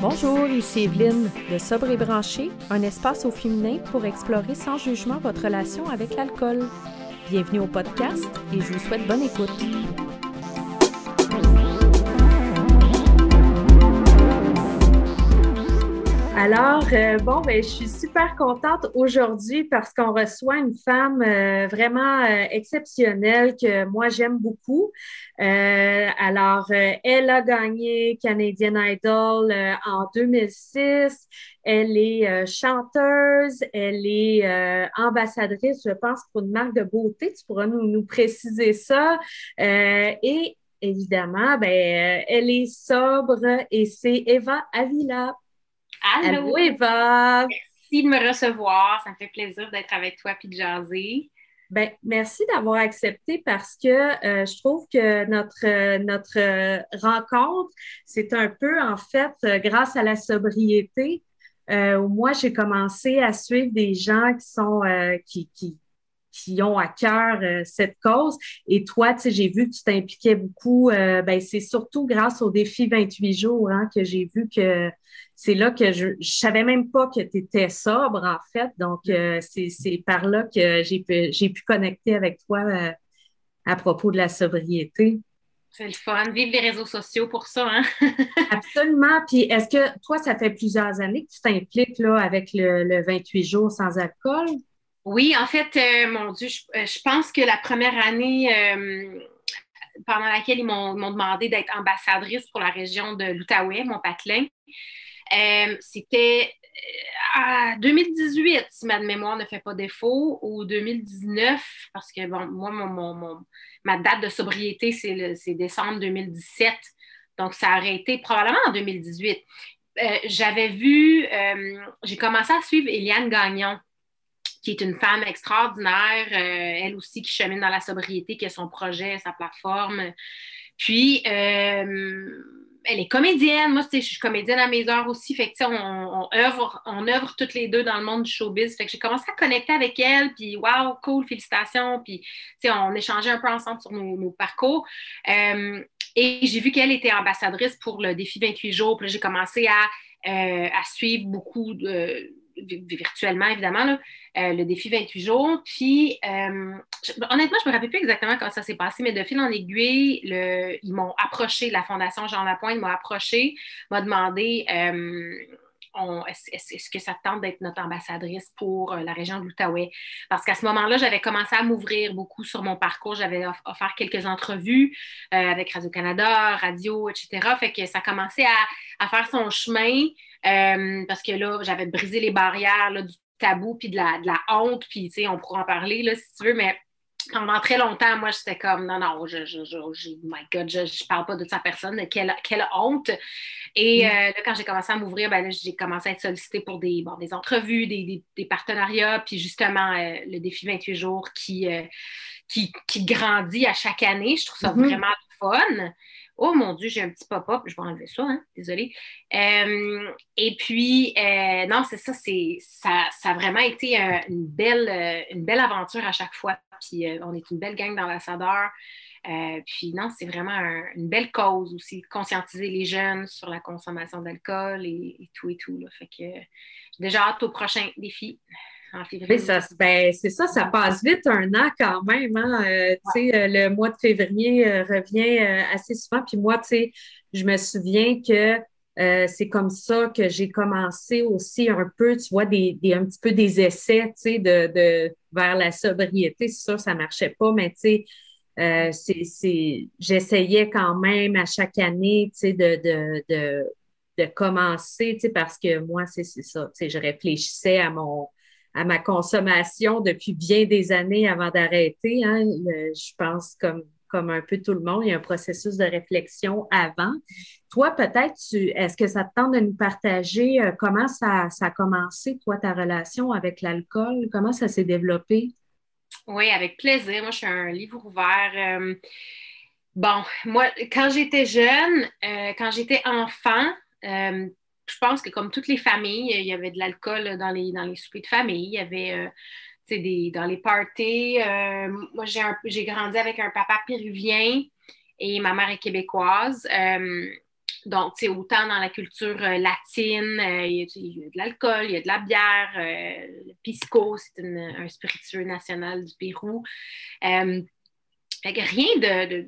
Bonjour, ici Evelyne de Sobre et Branché, un espace au féminin pour explorer sans jugement votre relation avec l'alcool. Bienvenue au podcast et je vous souhaite bonne écoute. Alors, euh, bon, ben, je suis super contente aujourd'hui parce qu'on reçoit une femme euh, vraiment euh, exceptionnelle que moi j'aime beaucoup. alors, elle a gagné Canadian Idol en 2006. Elle est chanteuse, elle est ambassadrice, je pense, pour une marque de beauté. Tu pourras nous, nous préciser ça. et évidemment, ben, elle est sobre et c'est Eva Avila. Allô! Eva! Merci de me recevoir. Ça me fait plaisir d'être avec toi et de jaser. Ben, merci d'avoir accepté parce que euh, je trouve que notre, notre rencontre, c'est un peu en fait grâce à la sobriété. Euh, moi, j'ai commencé à suivre des gens qui sont euh, qui, qui, qui ont à cœur cette cause. Et toi, tu sais, j'ai vu que tu t'impliquais beaucoup. ben, c'est surtout grâce au défi 28 jours hein, que j'ai vu que c'est là que je ne savais même pas que tu étais sobre, en fait. Donc, euh, c'est par là que j'ai pu, pu connecter avec toi euh, à propos de la sobriété. C'est le fun. Vive les réseaux sociaux pour ça, hein? Absolument. Puis, est-ce que toi, ça fait plusieurs années que tu t'impliques là, avec le, 28 jours sans alcool? Oui, en fait, euh, mon Dieu, je, pense que la première année pendant laquelle ils m'ont demandé d'être ambassadrice pour la région de l'Outaouais, mon patelin, euh, c'était à euh, 2018, si ma mémoire ne fait pas défaut, ou 2019, parce que bon, moi, mon, ma date de sobriété, c'est décembre 2017. Donc, ça aurait été probablement en 2018. Euh, j'avais vu, j'ai commencé à suivre Eliane Gagnon, qui est une femme extraordinaire, elle aussi qui chemine dans la sobriété, qui a son projet, sa plateforme. Puis, elle est comédienne. Moi, je suis comédienne à mes heures aussi. Fait que, on, on, œuvre, on œuvre toutes les deux dans le monde du showbiz. Fait que j'ai commencé à connecter avec elle. Puis, wow, cool, félicitations. Puis, on échangeait un peu ensemble sur nos, parcours. Euh, et j'ai vu qu'elle était ambassadrice pour le défi 28 jours. Puis j'ai commencé à, euh, à suivre beaucoup de virtuellement, évidemment, euh, le défi 28 jours. Puis, euh, honnêtement, je ne me rappelle plus exactement comment ça s'est passé, mais de fil en aiguille, ils m'ont approché, la Fondation Jean Lapointe m'a approché, m'a demandé euh, est-ce que ça te tente d'être notre ambassadrice pour la région de l'Outaouais? Parce qu'à ce moment-là, j'avais commencé à m'ouvrir beaucoup sur mon parcours. J'avais offert quelques entrevues avec Radio-Canada, Radio, etc. Fait que ça commençait à, à faire son chemin. Euh, parce que là, j'avais brisé les barrières du tabou puis de la, de la honte, puis tu sais, on pourra en parler là, si tu veux, mais pendant très longtemps, moi, j'étais comme non, non, je, je, je, my God, je ne parle pas de sa personne, quelle, quelle honte. Et mm. euh, là, quand j'ai commencé à m'ouvrir, ben, j'ai commencé à être sollicitée pour des, bon, des entrevues, des, des, partenariats, puis justement, euh, le défi 28 jours qui, qui, qui, grandit à chaque année. Je trouve ça mm-hmm. vraiment fun. Oh mon Dieu, j'ai un petit pop-up, je vais enlever ça, hein? désolée. Euh, et puis, euh, non, c'est ça, ça, ça, a vraiment été euh, une, belle, une belle aventure à chaque fois. Puis, on est une belle gang d'ambassadeurs. puis, non, c'est vraiment une belle cause aussi, conscientiser les jeunes sur la consommation d'alcool et, tout et tout. Là. Fait que déjà hâte au prochain défi en ben, c'est ça, ça passe vite un an quand même. Hein? Euh, euh, le mois de février euh, revient assez souvent. Puis moi, je me souviens que c'est comme ça que j'ai commencé aussi un peu, tu vois, des, un petit peu des essais de, de, vers la sobriété. C'est sûr, ça ne marchait pas, mais tu sais, j'essayais quand même à chaque année de, de, de, de commencer, parce que moi, c'est ça, je réfléchissais à mon, à ma consommation depuis bien des années avant d'arrêter. Hein. Je pense comme, comme un peu tout le monde, il y a un processus de réflexion avant. Toi, peut-être, est-ce que ça te tente de nous partager euh, comment ça, ça, a commencé, toi, ta relation avec l'alcool? Comment ça s'est développé? Oui, avec plaisir. Moi, je suis un livre ouvert. Euh, bon, moi, quand j'étais jeune, euh, quand j'étais enfant, je pense que comme toutes les familles, il y avait de l'alcool dans les, dans les soupers de famille, il y avait euh, des, dans les parties. Euh, moi, j'ai grandi avec un papa péruvien et ma mère est québécoise. Euh, donc, c'est autant dans la culture euh, latine, euh, il, y a, de l'alcool, il y a de la bière, euh, le pisco, c'est un spiritueux national du Pérou. rien de,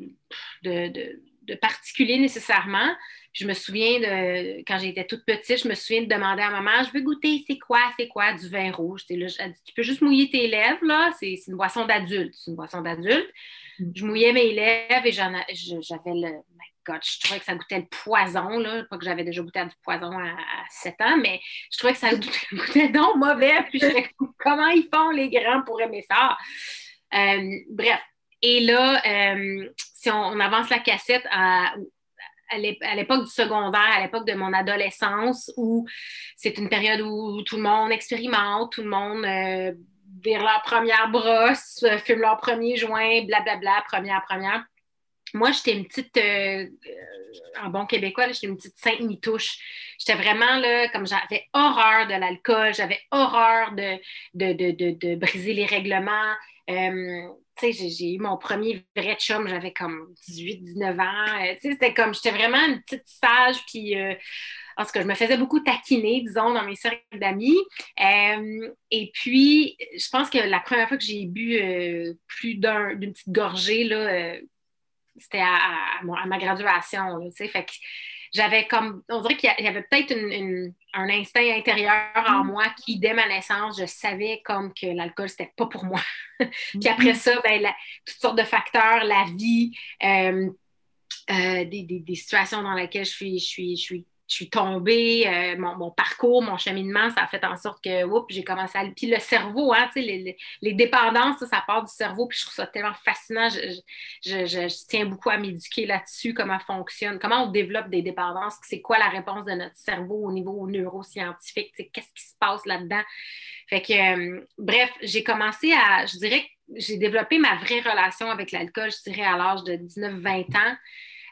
particulier nécessairement. Je me souviens de, quand j'étais toute petite, je me souviens de demander à maman, je veux goûter, c'est quoi, c'est quoi, du vin rouge. Là, tu peux juste mouiller tes lèvres, là, c'est une boisson d'adulte, c'est une boisson d'adulte. Mm. Je mouillais mes lèvres et j'avais le, je trouvais que ça goûtait le poison, là. Pas que j'avais déjà goûté à du poison à, 7 ans, mais je trouvais que ça goûtait, donc mauvais. Puis je disais, comment ils font les grands pour aimer ça? Euh, bref. Et là, euh, si on, avance la cassette à, à l'époque du secondaire, à l'époque de mon adolescence, où c'est une période où tout le monde expérimente, tout le monde euh, vire leur première brosse, fume leur premier joint, blablabla, première, première moi, j'étais une petite, euh, en bon québécois, j'étais une petite sainte nitouche. J'étais vraiment là, comme j'avais horreur de l'alcool, j'avais horreur de, de, briser les règlements. Euh, j'ai eu mon premier vrai chum, j'avais comme 18, 19 ans. Euh, c'était comme, j'étais vraiment une petite sage, puis en tout cas, je me faisais beaucoup taquiner, disons, dans mes cercles d'amis. et puis, je pense que la première fois que j'ai bu plus d'une petite gorgée, c'était à, ma graduation. fait que j'avais comme, on dirait qu'il y avait peut-être un instinct intérieur en mm. moi qui, dès ma naissance, je savais comme que l'alcool, c'était pas pour moi. Puis après mm. ça, ben, toutes sortes de facteurs, la vie, euh, euh, des, des, situations dans lesquelles je suis, je suis, je suis je suis tombée, euh, mon, parcours, mon cheminement, ça a fait en sorte que, oups, j'ai commencé à... Puis le cerveau, hein, les, les, dépendances, ça, part du cerveau, puis je trouve ça tellement fascinant. Je, tiens beaucoup à m'éduquer là-dessus, comment fonctionne, comment on développe des dépendances, c'est quoi la réponse de notre cerveau au niveau neuroscientifique, qu'est-ce qui se passe là-dedans. Fait que, euh, bref, j'ai commencé à, je dirais j'ai développé ma vraie relation avec l'alcool, je dirais, à l'âge de 19-20 ans,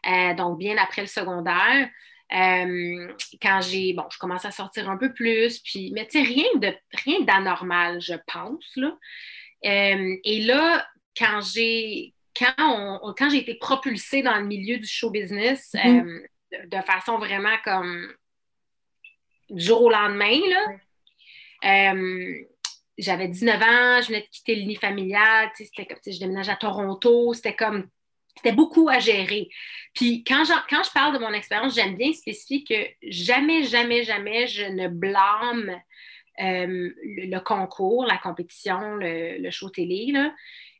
euh, donc bien après le secondaire. Euh, quand j'ai, bon, je commence à sortir un peu plus, puis, mais tu sais, rien, de, rien d'anormal, je pense, là. Euh, et là, quand j'ai, quand, on, quand j'ai été propulsée dans le milieu du show business, mm-hmm. euh, de, façon vraiment comme du jour au lendemain, là, j'avais 19 ans, je venais de quitter l'uni familial, c'était comme, je déménage à Toronto, c'était comme c'était beaucoup à gérer. Puis quand, quand je parle de mon expérience, j'aime bien spécifier que jamais, jamais, jamais je ne blâme euh, le, concours, la compétition, le, show télé.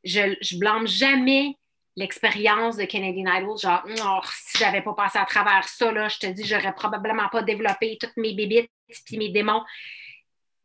Je, ne blâme jamais l'expérience de Canadian Idol, genre, oh, si j'avais pas passé à travers ça, là, je te dis, j'aurais probablement pas développé toutes mes bébites puis mes démons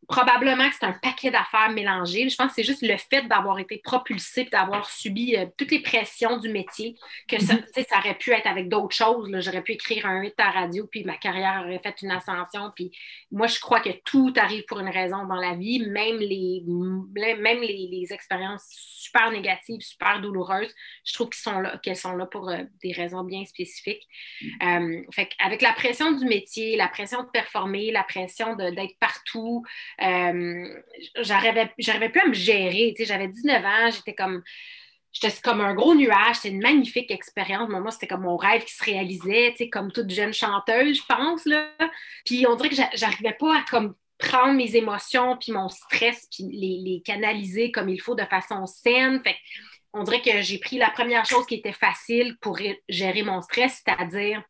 probablement que c'est un paquet d'affaires mélangées. Je pense que c'est juste le fait d'avoir été propulsé et d'avoir subi euh, toutes les pressions du métier, que ça, mhm. ça aurait pu être avec d'autres choses. J'aurais pu écrire un 8 à radio, puis ma carrière aurait fait une ascension. Puis moi, je crois que tout arrive pour une raison dans la vie, même les, même les, expériences super négatives, super douloureuses. Je trouve qu'elles sont là, qu'elles sont là pour euh, des raisons bien spécifiques. Euh, fait avec la pression du métier, la pression de performer, la pression d'être partout, euh, j'arrivais plus à me gérer. J'avais 19 ans, j'étais comme j'étais comme un gros nuage, c'était une magnifique expérience. Moi, c'était comme mon rêve qui se réalisait, comme toute jeune chanteuse, je pense. Là. Puis on dirait que j'arrivais pas à comme prendre mes émotions, puis mon stress, puis les, canaliser comme il faut de façon saine. On dirait que j'ai pris la première chose qui était facile pour gérer mon stress, c'est-à-dire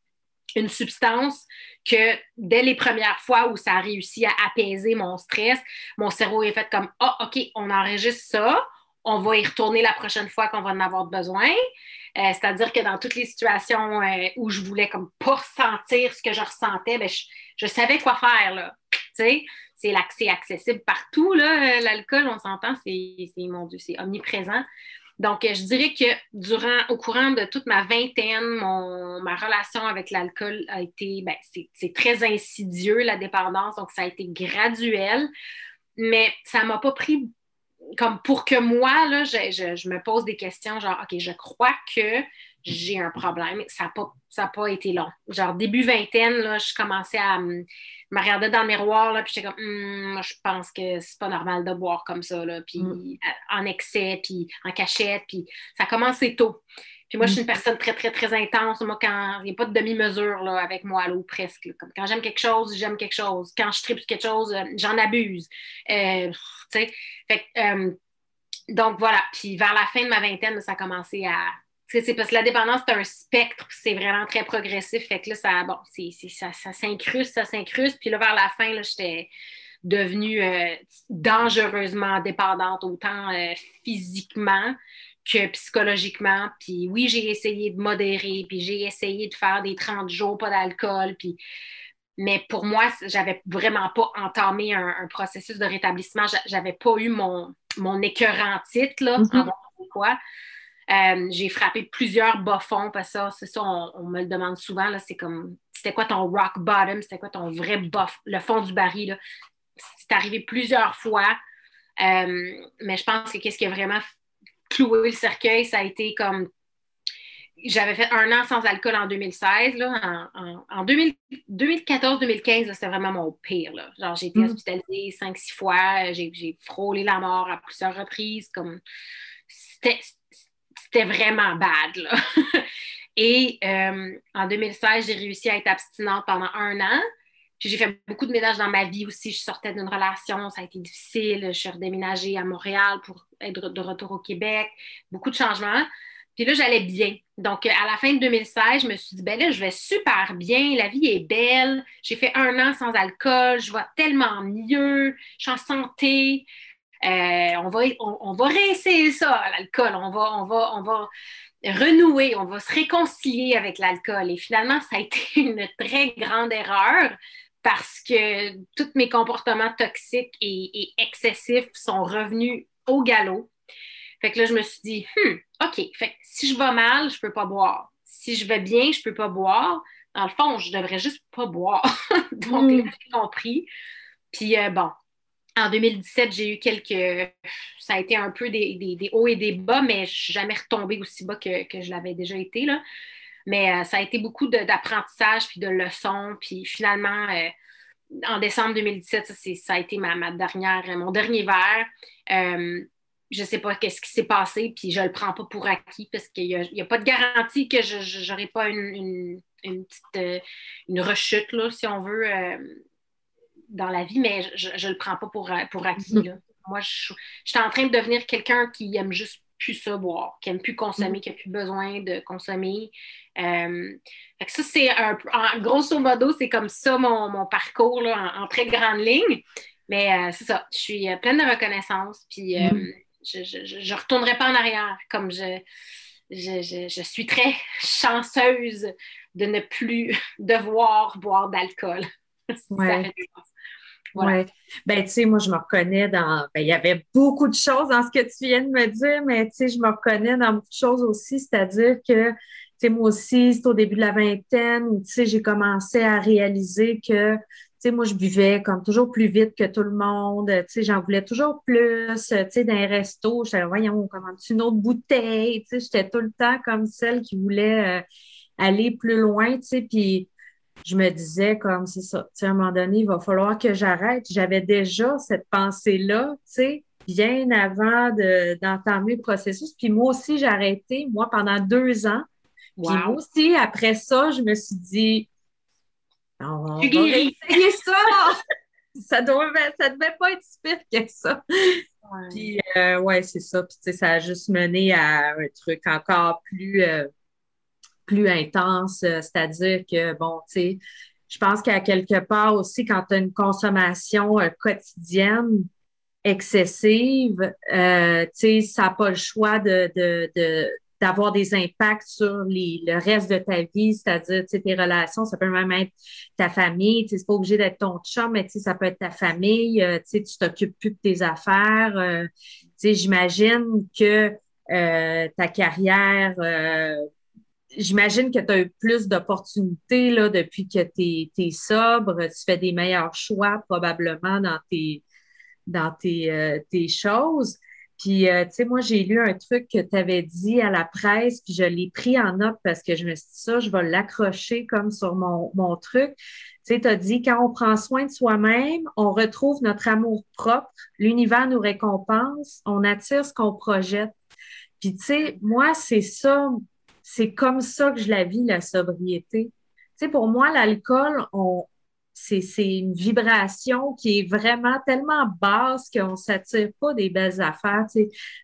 une substance que dès les premières fois où ça a réussi à apaiser mon stress, mon cerveau est fait comme Ah, OK, on enregistre ça, on va y retourner la prochaine fois qu'on va en avoir besoin. Euh, c'est-à-dire que dans toutes les situations euh, où je voulais comme pas ressentir ce que je ressentais, ben, je, savais quoi faire. Là. c'est l'accès accessible partout, là, l'alcool, on s'entend, c'est, mon Dieu, c'est omniprésent. Donc, euh, je dirais que durant, au courant de toute ma vingtaine, mon, ma relation avec l'alcool a été, ben, c'est très insidieux, la dépendance, donc ça a été graduel, mais ça ne m'a pas pris comme pour que moi, là, je, je, me pose des questions, genre, OK, je crois que j'ai un problème. Ça n'a pas, été long. Genre, début vingtaine, là, je commençais à me regarder dans le miroir, là, puis j'étais comme, hum, moi, je pense que c'est pas normal de boire comme ça, là, puis mm. en excès, puis en cachette, puis ça a commencé tôt. Puis moi, je suis une personne très, très, très intense. Moi, quand il n'y a pas de demi-mesure là, avec moi, là, ou presque. Comme quand j'aime quelque chose, j'aime quelque chose. Quand je tripe quelque chose, euh, j'en abuse. Euh, fait, euh, donc voilà. Puis vers la fin de ma vingtaine, ça a commencé à. C'est parce que la dépendance, c'est un spectre, c'est vraiment très progressif. Fait que là, ça, bon, ça, ça s'incruste, ça s'incruste. Puis là, vers la fin, j'étais devenue dangereusement dépendante, autant physiquement que psychologiquement. Puis oui, j'ai essayé de modérer, puis j'ai essayé de faire des 30 jours, pas d'alcool, puis... Mais pour moi, j'avais vraiment pas entamé un, processus de rétablissement. J'avais pas eu mon, mon écœurant titre, là, mm-hmm. quoi. Euh, j'ai frappé plusieurs bas fonds parce que ça, c'est ça, on, me le demande souvent. Là, c'est comme, c'était quoi ton rock bottom? C'était quoi ton vrai bas, le fond du baril? C'est arrivé plusieurs fois. Euh, mais je pense que qu'est-ce qui a vraiment clouer le cercueil, ça a été comme. J'avais fait un an sans alcool en 2016. Là, en, 2014-2015, c'était vraiment mon pire. Là. Genre, j'ai été mm. hospitalisée cinq, six fois. J'ai frôlé la mort à plusieurs reprises. Comme... C'était vraiment bad. Et euh, en 2016, j'ai réussi à être abstinente pendant un an. Puis j'ai fait beaucoup de ménages dans ma vie aussi. Je sortais d'une relation, ça a été difficile. Je suis redéménagée à Montréal pour être de retour au Québec. Beaucoup de changements. Puis là, j'allais bien. Donc, à la fin de 2016, je me suis dit, ben là, je vais super bien, la vie est belle. J'ai fait un an sans alcool, je vois tellement mieux, je suis en santé. Euh, on, va, on, va réessayer ça, l'alcool. On va, on, va, on va renouer, on va se réconcilier avec l'alcool. Et finalement, ça a été une très grande erreur parce que tous mes comportements toxiques et, excessifs sont revenus au galop. Fait que là, je me suis dit, hmm, OK, fait si je vais mal, je peux pas boire. Si je vais bien, je peux pas boire. Dans le fond, je devrais juste pas boire. Donc, mm. j'ai compris. Puis, euh, bon, en 2017, j'ai eu quelques. Ça a été un peu des, hauts et des bas, mais je suis jamais retombée aussi bas que, je l'avais déjà été. Là. Mais euh, ça a été beaucoup d'apprentissage puis de leçons. Puis finalement, euh, en décembre 2017, ça, a été ma, dernière, mon dernier verre. Euh, je ne sais pas qu'est-ce qui s'est passé, puis je ne le prends pas pour acquis parce qu'il n'y a, pas de garantie que je n'aurai pas une, petite une rechute, là, si on veut, dans la vie, mais je ne le prends pas pour, pour acquis. Mm-hmm. Moi, je, je suis en train de devenir quelqu'un qui aime juste plus ça boire, qui n'aime plus consommer, mm. qui n'a plus besoin de consommer. Euh, ça, c'est un en, grosso modo, c'est comme ça mon, parcours en, très grande ligne. Mais euh, c'est ça, je suis euh, pleine de reconnaissance, puis mm. je ne retournerai pas en arrière, comme je, je, suis très chanceuse de ne plus devoir boire d'alcool. Ouais. Oui. Ben, tu sais, moi, je me reconnais dans. Ben, il y avait beaucoup de choses dans ce que tu viens de me dire, mais tu sais, je me reconnais dans beaucoup de choses aussi, c'est-à-dire que, tu sais, moi aussi, c'est au début de la vingtaine, tu sais, j'ai commencé à réaliser que, tu sais, moi, je buvais comme toujours plus vite que tout le monde, tu sais, j'en voulais toujours plus, tu sais, dans les restos, je disais, voyons, comment une autre bouteille, tu sais, j'étais tout le temps comme celle qui voulait euh, aller plus loin, tu sais, puis je me disais comme c'est ça, tu sais, à un moment donné, il va falloir que j'arrête. J'avais déjà cette pensée-là, tu sais, bien avant d'entamer le processus. Puis moi aussi, j'ai arrêté, moi, pendant deux ans. Puis moi aussi, après ça, je me suis dit, on va essayer ça. ça, doit, ça devait pas être si pire que ça. Puis, euh, ouais, c'est ça. Puis, tu sais, ça a juste mené à un truc encore plus, euh, plus intense, euh, c'est-à-dire que, bon, tu sais, je pense qu'à quelque part aussi, quand tu as une consommation euh, quotidienne excessive, euh, tu sais, ça n'a pas le choix de, d'avoir des impacts sur le reste de ta vie, c'est-à-dire tes relations, ça peut même être ta famille, c'est pas obligé d'être ton chum, mais ça peut être ta famille, tu t'occupes plus de tes affaires. J'imagine que ta carrière j'imagine que tu as eu plus d'opportunités là, depuis que tu es, sobre. Tu fais des meilleurs choix probablement dans tes, dans tes, euh, choses. Puis, euh, tu sais, moi, j'ai lu un truc que tu avais dit à la presse, puis je l'ai pris en note parce que je me suis dit ça, je vais l'accrocher comme sur mon, mon truc. Tu sais, tu as dit, quand on prend soin de soi-même, on retrouve notre amour propre, l'univers nous récompense, on attire ce qu'on projette. Puis, tu sais, moi, c'est ça c'est comme ça que je la vis, la sobriété. Tu pour moi, l'alcool, c'est une vibration qui est vraiment tellement basse qu'on ne s'attire pas des belles affaires.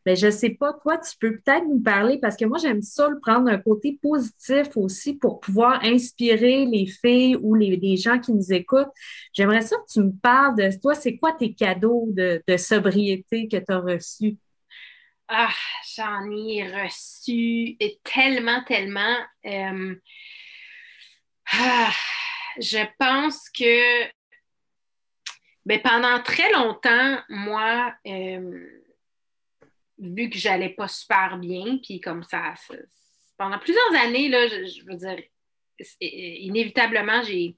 Mais je ne sais pas, toi, tu peux peut-être nous parler parce que moi, j'aime ça le prendre d'un côté positif aussi pour pouvoir inspirer les filles ou les, gens qui nous écoutent. J'aimerais ça que tu me parles de toi, c'est quoi tes cadeaux de, sobriété que tu as reçus? Ah, j'en ai reçu tellement, tellement. Euh, ah, je pense que ben, pendant très longtemps, moi, euh, vu que j'allais pas super bien, puis comme ça, pendant plusieurs années, là, je, veux dire, inévitablement, j'ai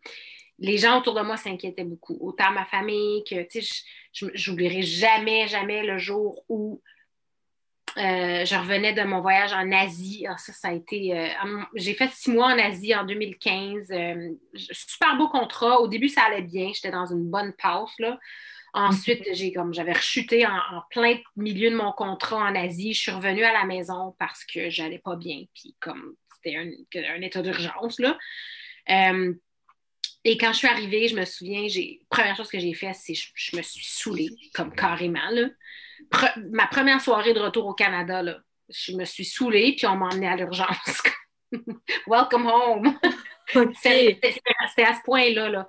les gens autour de moi s'inquiétaient beaucoup, autant ma famille que, tu sais, j'oublierai jamais, jamais le jour où euh, je revenais de mon voyage en Asie. Ah, ça, ça a été. Euh, j'ai fait six mois en Asie en 2015. Euh, super beau contrat. Au début, ça allait bien. J'étais dans une bonne pause. Là. Ensuite, mhm. j'ai comme j'avais rechuté en, plein milieu de mon contrat en Asie. Je suis revenue à la maison parce que j'allais pas bien. Puis comme c'était un, état d'urgence. Là. et quand je suis arrivée, je me souviens, j'ai première chose que j'ai fait, c'est je, je me suis saoulée, comme carrément. Là ma première soirée de retour au Canada, là, je me suis saoulée, puis on m'a emmenée à l'urgence. Welcome home! C'était à ce point-là. Là.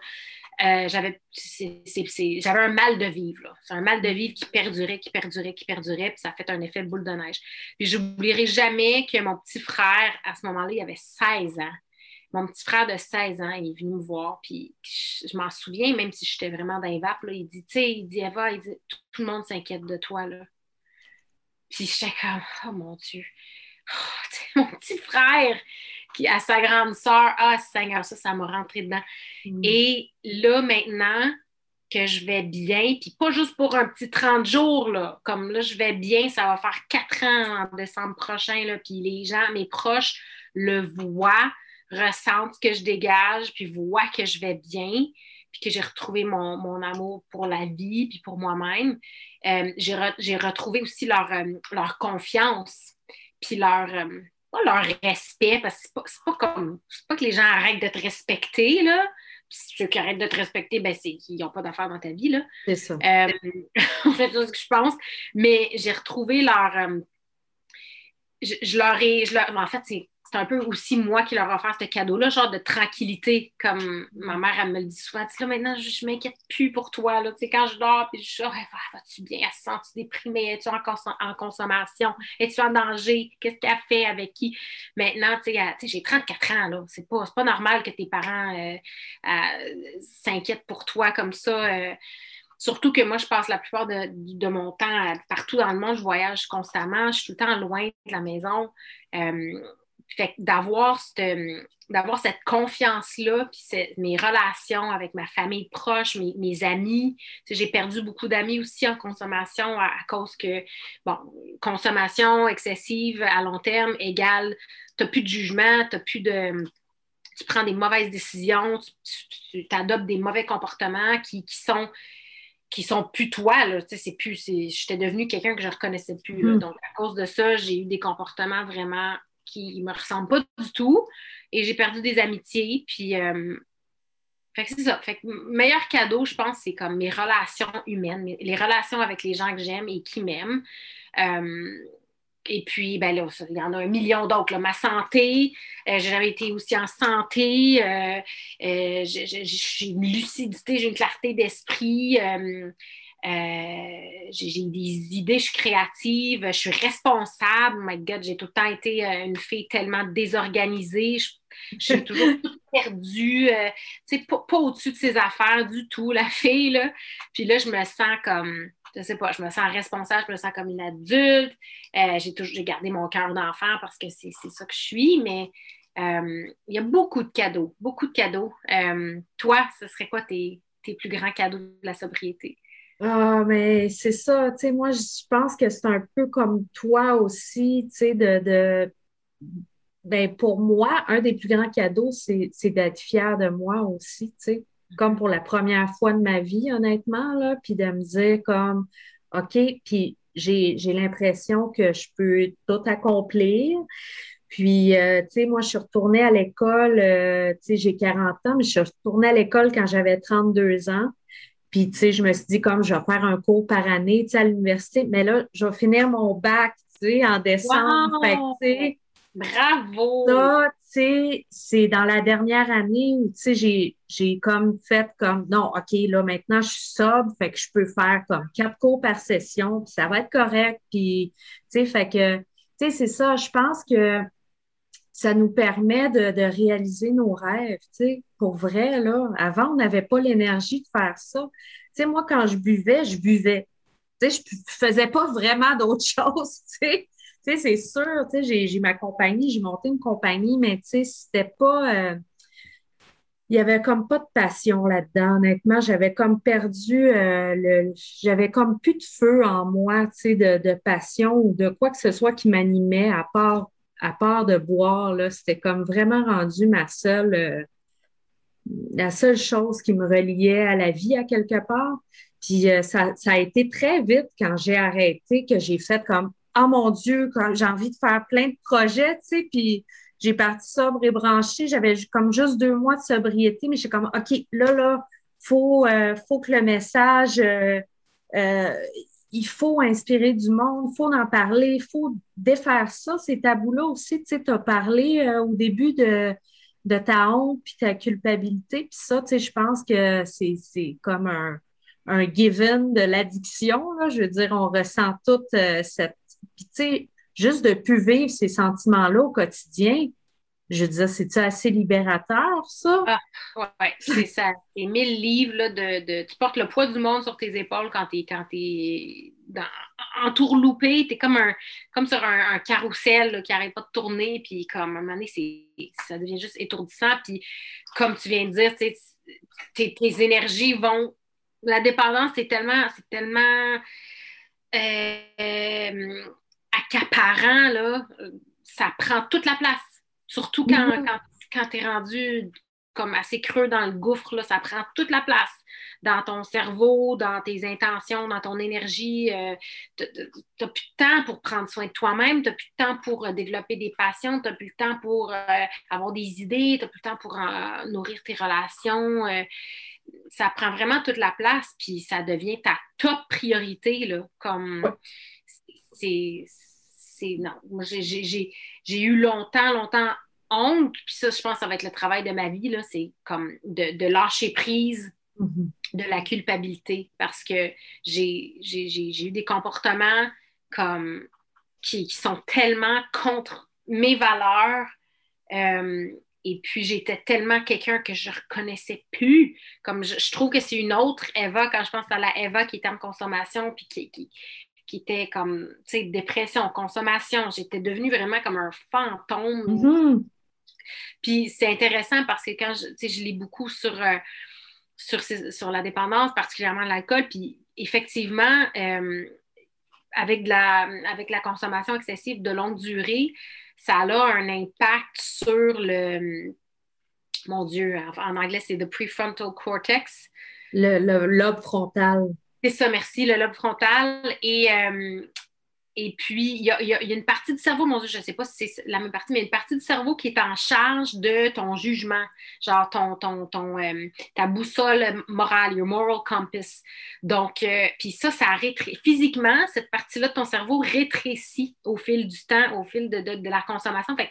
Euh, j'avais, j'avais un mal de vivre. C'est un mal de vivre qui perdurait, qui perdurait, qui perdurait, puis ça a fait un effet boule de neige. Puis j'oublierai jamais que mon petit frère, à ce moment-là, il avait 16 ans mon petit frère de 16 ans, il est venu me voir, puis je, m'en souviens, même si j'étais vraiment dans les vapes, il dit, tu sais, il dit, Eva, il dit, tout, le monde s'inquiète de toi, là. Puis j'étais comme, oh mon Dieu, oh, mon petit frère qui a sa grande sœur, ah Seigneur, ça, ça m'a rentré dedans. Mm. Et là, maintenant que je vais bien, puis pas juste pour un petit 30 jours, là, comme là, je vais bien, ça va faire quatre ans en décembre prochain, là, puis les gens, mes proches le voient, ressentent ce que je dégage, puis voient que je vais bien, puis que j'ai retrouvé mon, amour pour la vie, puis pour moi-même. Euh, j'ai, retrouvé aussi leur, euh, leur confiance, puis leur, euh, leur respect, parce que c'est pas, pas comme, c'est pas que les gens arrêtent de te respecter, là. Puis ceux qui arrêtent de te respecter, ben, c'est qu'ils n'ont pas d'affaires dans ta vie, là. C'est ça. en fait, c'est ce que je pense. Mais j'ai retrouvé leur... Je, leur ai... Je leur, en fait, c'est c'est un peu aussi moi qui leur ai offert ce cadeau-là, genre de tranquillité, comme ma mère, elle me le dit souvent. Sais, maintenant, je, je m'inquiète plus pour toi. Là. Tu quand je dors, puis je suis oh, vas-tu bien? Elle se sent-tu déprimée? Es-tu en, en, consommation? Es-tu en danger? Qu'est-ce qu'elle fait? Avec qui? Maintenant, tu sais, j'ai 34 ans. là. C'est pas, pas normal que tes parents euh, euh, s'inquiètent pour toi comme ça. Euh. Surtout que moi, je passe la plupart de, mon temps partout dans le monde. Je voyage constamment. Je suis tout le temps loin de la maison. Fait d'avoir cette, d'avoir cette confiance-là, puis mes relations avec ma famille proche, mes, amis. j'ai perdu beaucoup d'amis aussi en consommation à, cause que, bon, consommation excessive à long terme égale, tu n'as plus de jugement, tu plus de. Tu prends des mauvaises décisions, tu, adoptes des mauvais comportements qui, sont qui sont plus toi, là. Tu sais, c'est plus, j'étais devenue quelqu'un que je ne reconnaissais plus, mm. Donc, à cause de ça, j'ai eu des comportements vraiment qui me ressemblent pas du tout. Et j'ai perdu des amitiés. Puis, euh, c'est ça. Meilleur cadeau, je pense, c'est comme mes relations humaines, les relations avec les gens que j'aime et qui m'aiment. Euh, et puis, ben là, il y en a un million d'autres. Ma santé, euh, j'ai jamais été aussi en santé. j'ai une lucidité, j'ai une clarté d'esprit. Euh, j'ai des idées, je suis créative, je suis responsable. my God, j'ai tout le temps été euh, une fille tellement désorganisée. Je, suis toujours perdue, euh, pas, pas au-dessus de ses affaires du tout, la fille. Là. Puis là, je me sens comme, je sais pas, je me sens responsable, je me sens comme une adulte. j'ai, toujours, gardé mon cœur d'enfant parce que c'est, ça que je suis, mais il y a beaucoup de cadeaux, beaucoup de cadeaux. toi, ce serait quoi tes, tes plus grands cadeaux de la sobriété? Ah, mais c'est ça, tu sais, moi, je pense que c'est un peu comme toi aussi, tu sais, de, de, ben, pour moi, un des plus grands cadeaux, c'est d'être fière de moi aussi, tu sais, comme pour la première fois de ma vie, honnêtement, là, puis de me dire comme, OK, puis j'ai l'impression que je peux tout accomplir, Puis, euh, tu sais, moi, je suis retournée à l'école, euh, tu sais, j'ai 40 ans, mais je suis retournée à l'école quand j'avais 32 ans. Puis, tu sais, je me suis dit, comme je vais faire un cours par année, tu sais, à l'université, mais là, je vais finir mon bac, tu sais, en décembre. Fait sais, Bravo! Ça, tu sais, c'est dans la dernière année où, tu sais, j'ai comme fait comme, non, OK, là, maintenant, je suis sobre, fait que je peux faire comme quatre cours par session, puis ça va être correct. Puis, tu sais, fait que, tu sais, c'est ça, je pense que ça nous permet de, réaliser nos rêves, tu sais, pour vrai, là. Avant, on n'avait pas l'énergie de faire ça. Tu sais, moi, quand je buvais, je buvais. Tu sais, je faisais pas vraiment d'autres choses, tu sais. Tu sais, c'est sûr, j'ai ma compagnie, j'ai monté une compagnie, mais c'était pas... Euh, il y avait comme pas de passion là-dedans. Honnêtement, j'avais comme perdu euh, le, j'avais comme plus de feu en moi, tu sais, de, de, passion ou de quoi que ce soit qui m'animait à part à part de boire, c'était comme vraiment rendu ma seule, euh, la seule chose qui me reliait à la vie à quelque part. Puis euh, ça, a été très vite quand j'ai arrêté que j'ai fait comme Oh mon Dieu, j'ai envie de faire plein de projets, tu sais, puis j'ai parti sobre et branché. J'avais comme juste deux mois de sobriété, mais j'ai comme OK, là, là, faut, euh, faut que le message il faut inspirer du monde, il faut en parler, il faut défaire ça, ces tabous-là aussi. Tu as parlé euh, au début de, de ta honte puis ta culpabilité, puis ça, je pense que c'est comme un, un given de l'addiction. Je veux dire, on ressent toute euh, cette. Puis, juste de plus vivre ces sentiments-là au quotidien, je dire, c'est-tu assez libérateur, ça? Ah, oui, c'est ça. C'est mille livres là, de, Tu portes le poids du monde sur tes épaules quand tu es, quand es dans, entourloupé. Tu es comme, un, comme sur un, carrousel qui n'arrête pas de tourner. Puis, comme à un moment donné, ça devient juste étourdissant. Puis, comme tu viens de dire, tes, tes énergies vont. La dépendance, c'est tellement. C'est tellement. Euh, accaparant, là. Ça prend toute la place Surtout quand, mm-hmm. quand, quand tu es rendu comme assez creux dans le gouffre, là, ça prend toute la place dans ton cerveau, dans tes intentions, dans ton énergie. Euh, tu n'as plus de temps pour prendre soin de toi-même, tu n'as plus de temps pour euh, développer des passions, tu n'as plus le temps pour euh, avoir des idées, tu n'as plus le temps pour nourrir tes relations. ça prend vraiment toute la place, puis ça devient ta top priorité. Là, comme c'est. Non, j'ai eu longtemps, longtemps honte, puis ça, je pense que ça va être le travail de ma vie, c'est comme de, lâcher prise mm-hmm. de la culpabilité parce que j'ai eu des comportements comme qui, sont tellement contre mes valeurs. Euh, et puis, j'étais tellement quelqu'un que je ne reconnaissais plus. Comme je, trouve que c'est une autre Eva, quand je pense à la Eva qui était en consommation, puis qui, qui, qui était comme, tu sais, dépression, consommation. J'étais devenue vraiment comme un fantôme mm-hmm. Puis c'est intéressant parce que quand je, je lis beaucoup sur, euh, sur, sur, la dépendance, particulièrement l'alcool, puis effectivement, euh, avec, la, avec la consommation excessive de longue durée, ça a un impact sur le, mon Dieu, en anglais c'est the prefrontal cortex. Le, lobe frontal. C'est ça, merci, le lobe frontal. Et euh, et puis, il y a, une partie du cerveau, mon Dieu, je ne sais pas si c'est la même partie, mais une partie du cerveau qui est en charge de ton jugement, genre ton, ton, ton euh, ta boussole morale, your moral compass. Donc, euh, puis ça, ça rétrécit. Physiquement, cette partie-là de ton cerveau rétrécit au fil du temps, au fil de, de, la consommation. Fait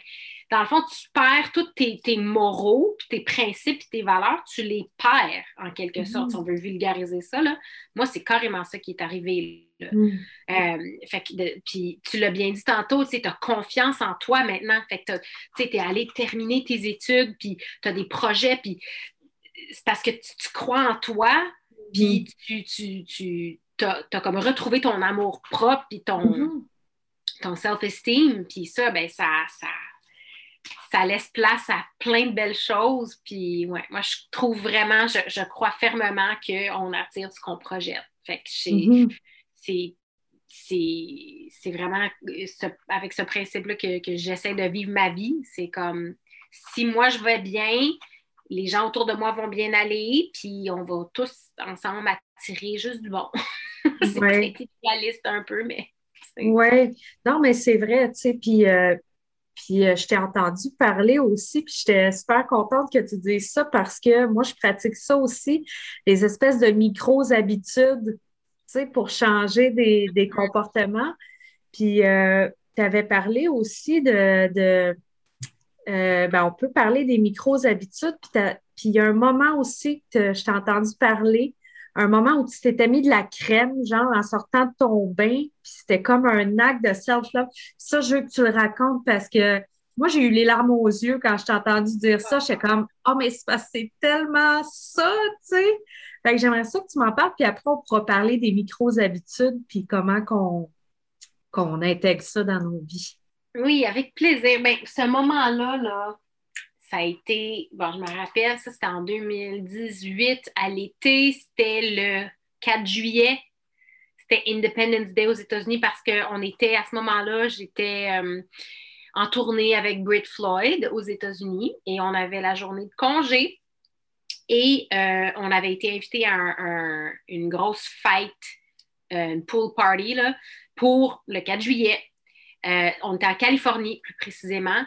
dans le fond, tu perds tous tes, tes moraux, puis tes principes, puis tes valeurs, tu les perds en quelque mm-hmm. sorte, si on veut vulgariser ça. Là. Moi, c'est carrément ça qui est arrivé. Mm. Euh, puis tu l'as bien dit tantôt, tu as confiance en toi maintenant. Fait que tu es allé terminer tes études, puis tu as des projets, puis c'est parce que tu, crois en toi, puis mm. tu, tu, as, comme retrouvé ton amour propre, puis ton, mm-hmm. ton self-esteem, puis ça, ben ça, ça ça laisse place à plein de belles choses. Puis, ouais, moi, je trouve vraiment, je, crois fermement qu'on attire ce qu'on projette. Fait que. C'est vraiment avec ce principe-là que, j'essaie de vivre ma vie. C'est comme si moi je vais bien, les gens autour de moi vont bien aller, puis on va tous ensemble attirer juste du bon. c'est ouais. un peu, mais. Oui, non, mais c'est vrai, tu sais, puis. Euh, Puis euh, je t'ai entendu parler aussi, puis j'étais super contente que tu dises ça parce que moi, je pratique ça aussi, les espèces de micro-habitudes, tu sais, pour changer des, comportements. Puis euh, tu avais parlé aussi de, de euh, ben, on peut parler des micro-habitudes, puis il y a un moment aussi que je t'ai entendu parler un moment où tu t'étais mis de la crème, genre en sortant de ton bain, puis c'était comme un acte de self-love. Ça, je veux que tu le racontes parce que moi, j'ai eu les larmes aux yeux quand je t'ai entendu dire ça. J'étais comme, oh, mais c'est tellement ça, tu sais. Fait j'aimerais ça que tu m'en parles, puis après, on pourra parler des micros-habitudes, puis comment qu'on intègre ça dans nos vies. Oui, avec plaisir. Bien, ce moment-là, là, ça a été, bon, je me rappelle, ça c'était en 2018, à l'été, c'était le 4 juillet, c'était Independence Day aux États-Unis parce qu'on était, à ce moment-là, j'étais euh, en tournée avec Brit Floyd aux États-Unis et on avait la journée de congé et euh, on avait été invité à une grosse fête, euh, une pool party, là, pour le 4 juillet. on était en Californie, plus précisément.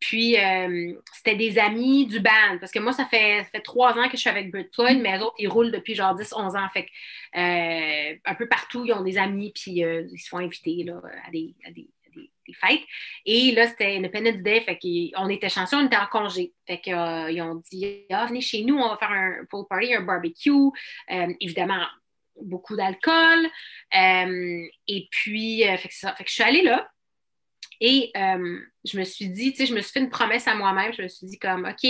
Puis, euh, c'était des amis du band. Parce que moi, ça fait, fait trois ans que je suis avec Brit Floyd, mais eux autres, ils roulent depuis genre 10, 11 ans. Fait euh, un peu partout, ils ont des amis, puis euh, ils se font inviter là, à, des, Et là, c'était Independence Day. Fait qu'on était chanceux, on était en congé. Fait qu'ils ont dit ah, venez chez nous, on va faire un pool party, un barbecue. évidemment, beaucoup d'alcool. et puis, ça. Fait que je suis allée là. Et euh, je me suis dit, tu sais, je me suis fait une promesse à moi-même. Je me suis dit comme, OK,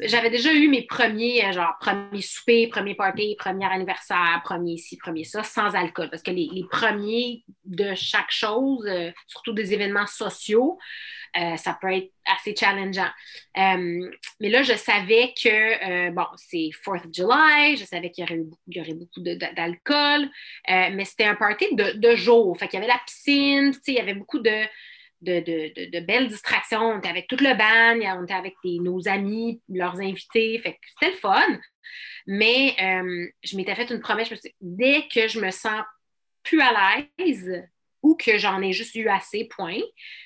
j'avais déjà eu mes premiers, euh, genre, premiers soupers, premiers parties, premier anniversaire, premier ci, premier ça, sans alcool. Parce que les, premiers de chaque chose, euh, surtout des événements sociaux, ça peut être assez challengeant. mais là, je savais que, bon, c'est 4th of July, je savais qu'il y aurait, beaucoup d'alcool, mais c'était un party de, de jour. Fait qu'il y avait la piscine, il y avait beaucoup de de, belles distractions. On était avec tout le band, on était avec nos amis, leurs invités. C'était le fun. Mais euh, je m'étais fait une promesse. dès que je me sens plus à l'aise ou que j'en ai juste eu assez, point,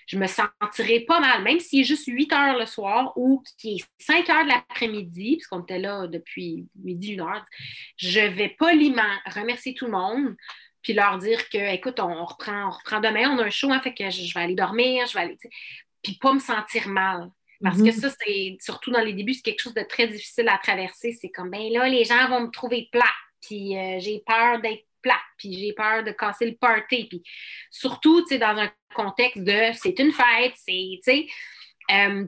je me sentirai pas mal, même s'il est juste 8 heures le soir ou qu'il est 5 heures de l'après-midi, puisqu'on était là depuis midi, une heure, je vais poliment remercier tout le monde, puis leur dire que, écoute, on, reprend, on reprend demain, on a un show, hein, fait que je, vais aller dormir, je vais aller, puis pas me sentir mal. Parce que mhm. ça, c'est surtout dans les débuts, c'est quelque chose de très difficile à traverser. C'est comme, ben là, les gens vont me trouver plate, puis euh, j'ai peur d'être plate, puis j'ai peur de casser le party. Puis surtout, tu sais, dans un contexte de c'est une fête, c'est, tu sais, euh,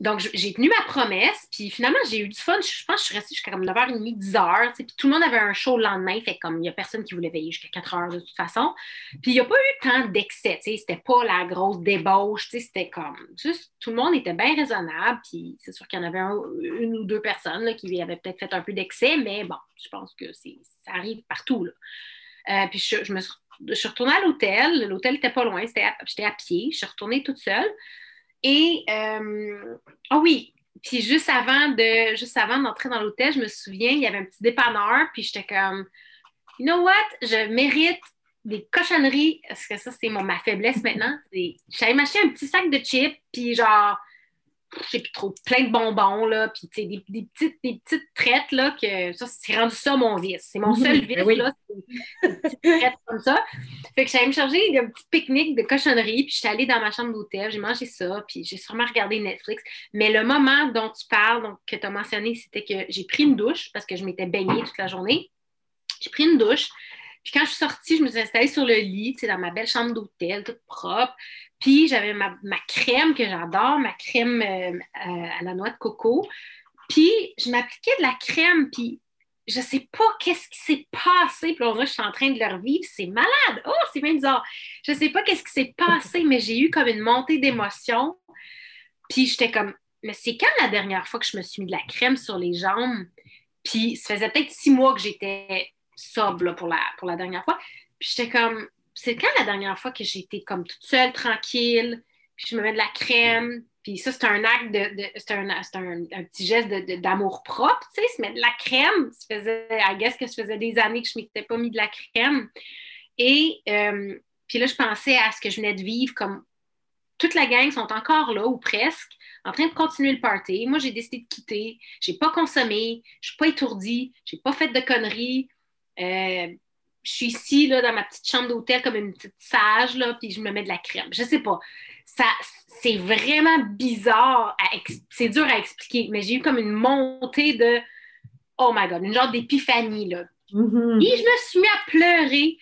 donc, j'ai tenu ma promesse, puis finalement, j'ai eu du fun. Je pense que je suis restée jusqu'à comme 9h30, 10h, puis tout le monde avait un show le lendemain, fait comme il n'y a personne qui voulait veiller jusqu'à 4h de toute façon. Puis il n'y a pas eu tant d'excès, c'était pas la grosse débauche, c'était comme juste, tout le monde était bien raisonnable, puis c'est sûr qu'il y en avait une ou deux personnes qui avaient peut-être fait un peu d'excès, mais bon, je pense que ça arrive partout, là. Euh, puis je, me suis, je suis retournée à l'hôtel, l'hôtel n'était pas loin, j'étais à pied, je suis retournée toute seule. Et, oh oui, puis juste avant de, juste avant d'entrer dans l'hôtel, je me souviens, il y avait un petit dépanneur, puis j'étais comme, you know what, je mérite des cochonneries, parce que ça, c'est ma faiblesse maintenant. J'allais m'acheter un petit sac de chips, puis genre, je sais plus trop, plein de bonbons, là, puis des, des, petites, des petites traites, là, que ça, c'est rendu ça mon vice. C'est mon seul vice, ben là, c'est des petites traites comme ça. Fait que j'allais me charger d'un petit pique-nique de cochonnerie, puis j'étais allée dans ma chambre d'hôtel, j'ai mangé ça, puis j'ai sûrement regardé Netflix. Mais le moment dont tu parles, donc, que tu as mentionné, c'était que j'ai pris une douche, parce que je m'étais baignée toute la journée. J'ai pris une douche, puis quand je suis sortie, je me suis installée sur le lit, tu sais, dans ma belle chambre d'hôtel, toute propre. Puis j'avais ma, crème que j'adore, ma crème euh, euh, à la noix de coco. Puis je m'appliquais de la crème, puis je sais pas qu'est-ce qui s'est passé. Puis là, je suis en train de le revivre. C'est malade. Oh, c'est même bizarre. Je sais pas qu'est-ce qui s'est passé, mais j'ai eu comme une montée d'émotion. Puis j'étais comme, mais c'est quand la dernière fois que je me suis mis de la crème sur les jambes? Puis ça faisait peut-être six mois que j'étais sobre pour, la, pour la dernière fois. Puis j'étais comme, c'est quand la dernière fois que été comme toute seule, tranquille, puis je me mets de la crème, puis ça, c'est un acte de, c'est un, un, petit geste d'amour propre, tu sais, se mettre de la crème. Ça faisait, I guess que ça faisait des années que je ne m'étais pas mis de la crème. Et euh, puis là, je pensais à ce que je venais de vivre comme toute la gang sont encore là, ou presque, en train de continuer le party. Moi, j'ai décidé de quitter. J'ai pas consommé. Je suis pas étourdie. J'ai pas fait de conneries. Euh, je suis ici, là, dans ma petite chambre d'hôtel, comme une petite sage, là, puis je me mets de la crème. Je sais pas. Ça, c'est vraiment bizarre. C'est dur à expliquer, mais j'ai eu comme une montée de oh my god, une genre d'épiphanie, là. Mm-hmm. Et je me suis mis à pleurer.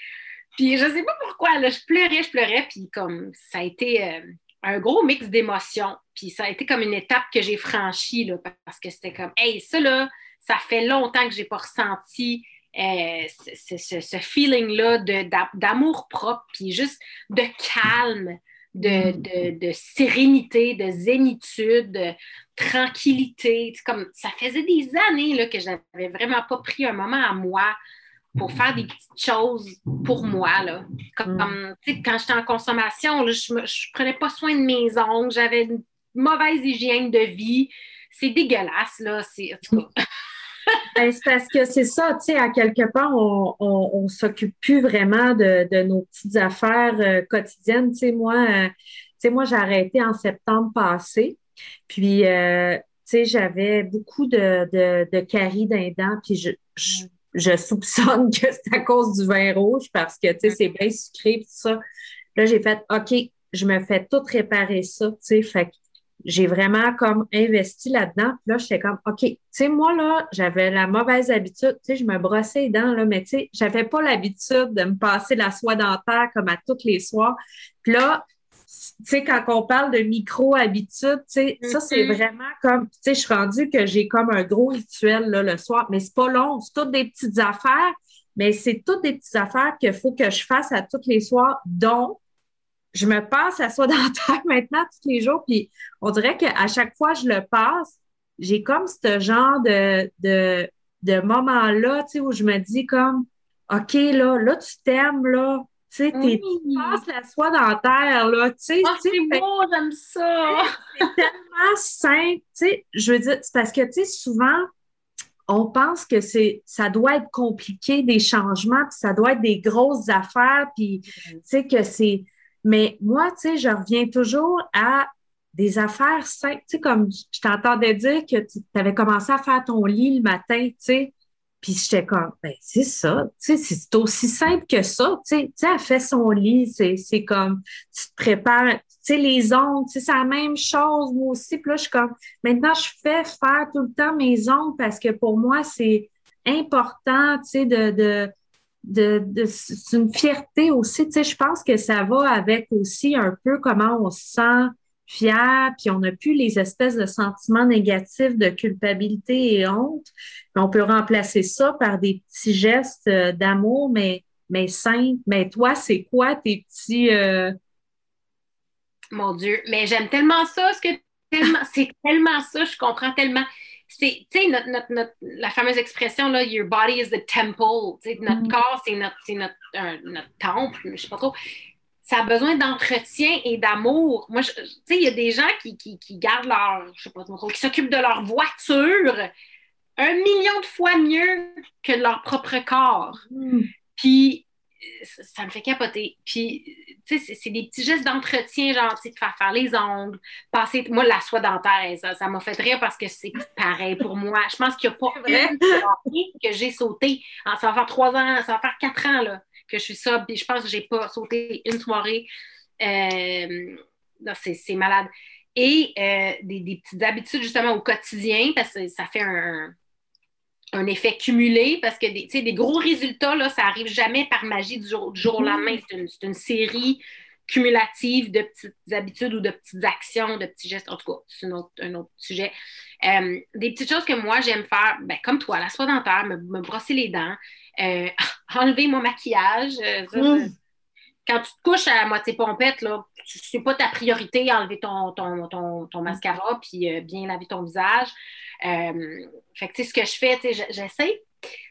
Puis je sais pas pourquoi, là, je pleurais, je pleurais, puis comme ça a été euh, un gros mix d'émotions. Puis ça a été comme une étape que j'ai franchie, là, parce que c'était comme, hey, ça, là, ça fait longtemps que j'ai pas ressenti euh, ce, feeling-là d'amour propre, puis juste de calme, de, de, sérénité, de zénitude, de tranquillité. Comme, ça faisait des années là, que je n'avais vraiment pas pris un moment à moi pour faire des petites choses pour moi. Là. Comme, mm. quand j'étais en consommation, je ne prenais pas soin de mes ongles, j'avais une mauvaise hygiène de vie. C'est dégueulasse, là. C'est, Ben, c'est parce que c'est ça, tu sais, à quelque part, on ne s'occupe plus vraiment de, nos petites affaires euh, quotidiennes. Tu sais, moi, euh, moi j'ai arrêté en septembre passé. Puis, euh, tu sais, j'avais beaucoup de, de, de caries d'un. Puis, je, soupçonne que c'est à cause du vin rouge parce que, tu sais, c'est bien sucré tout ça. Là, j'ai fait, OK, je me fais tout réparer ça, tu sais. Fait j'ai vraiment comme investi là-dedans. Puis là, j'étais comme, OK, tu sais, moi, là, j'avais la mauvaise habitude, tu sais, je me brossais les dents, là, mais tu sais, j'avais pas l'habitude de me passer la soie dentaire comme à tous les soirs. Puis là, tu sais, quand on parle de micro-habitude, tu sais, ça, c'est mm-hmm. vraiment comme, tu sais, je suis rendue que j'ai comme un gros rituel, là, le soir, mais c'est pas long, c'est toutes des petites affaires, mais c'est toutes des petites affaires qu'il faut que je fasse à tous les soirs, dont je me passe la soie dentaire maintenant tous les jours, puis on dirait qu'à chaque fois que je le passe, j'ai comme ce genre de, de, de moment-là, tu sais, où je me dis comme, OK, là, là, tu t'aimes, là, tu sais, tu passes la soie dentaire, là, tu sais. Ah, c'est beau, j'aime ça! C'est tellement simple, tu sais, je veux dire, c'est parce que, tu sais, souvent, on pense que c'est ça doit être compliqué, des changements, puis ça doit être des grosses affaires, puis, tu sais, que c'est mais moi, tu sais, je reviens toujours à des affaires simples. Tu sais, comme je t'entendais dire que tu avais commencé à faire ton lit le matin, tu sais. Puis j'étais comme, ben, c'est ça, tu sais, c'est aussi simple que ça, tu sais, tu sais, elle fait son lit, c'est comme, tu te prépares, tu sais, les ongles, tu sais, c'est la même chose, moi aussi, puis là, je suis comme, maintenant, je fais faire tout le temps mes ongles parce que pour moi, c'est important, tu sais, de, de, de, c'est une fierté aussi. Tu sais, je pense que ça va avec aussi un peu comment on se sent fier, puis on n'a plus les espèces de sentiments négatifs de culpabilité et honte. on peut remplacer ça par des petits gestes euh, d'amour, mais, mais simples. Mais toi, c'est quoi tes petits... Euh, Mon Dieu, mais j'aime tellement ça, ce que c'est tellement ça, je comprends tellement c'est, tu sais, notre, notre, la fameuse expression, là, your body is the temple. Tu sais, notre mm. corps, c'est notre, notre, notre temple, je sais pas trop. Ça a besoin d'entretien et d'amour. Moi, tu sais, il y a des gens qui, qui, qui, gardent leur, je sais pas trop, qui s'occupent de leur voiture un million de fois mieux que de leur propre corps. Mm. Puis, ça me fait capoter. Puis, tu sais, c'est des petits gestes d'entretien, genre, tu sais, de faire faire les ongles, passer. Moi, la soie dentaire, ça, ça m'a fait rire parce que c'est pareil pour moi. Je pense qu'il n'y a pas une que j'ai sauté. Ah, ça va faire trois ans, ça va faire quatre ans, là, que je suis ça. Puis, je pense que je n'ai pas sauté une soirée. Euh, c'est malade. Et euh, des, des, petites habitudes, justement, au quotidien, parce que ça fait un un effet cumulé parce que des, des gros résultats, là, ça n'arrive jamais par magie du jour, au lendemain. Mm-hmm. C'est une, série cumulative de petites habitudes ou de petites actions, de petits gestes. En tout cas, c'est un autre, sujet. Euh, des petites choses que moi, j'aime faire, ben, comme toi, la soie dentaire, me, brosser les dents, euh, enlever mon maquillage. Euh, mm. Quand tu te couches à moitié pompette, là, c'est pas ta priorité, enlever ton, ton, ton, ton mascara puis bien laver ton visage. Euh, fait que, tu sais, ce que je fais, tu sais, j'essaie,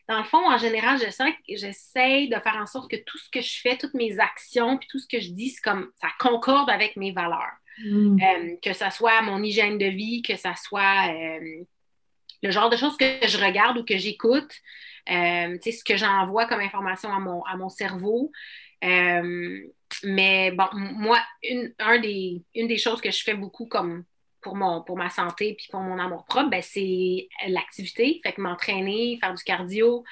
dans le fond, en général, j'essaie de faire en sorte que tout ce que je fais, toutes mes actions, puis tout ce que je dis, c'est comme, ça concorde avec mes valeurs. Mm. Euh, que ce soit mon hygiène de vie, que ce soit euh, le genre de choses que je regarde ou que j'écoute, tu sais, ce que j'envoie comme information à mon, à mon cerveau. Mais bon, moi, une, un des, une des choses que je fais beaucoup comme pour, mon, pour ma santé puis pour mon amour propre, ben, c'est l'activité. Fait que m'entraîner, faire du cardio.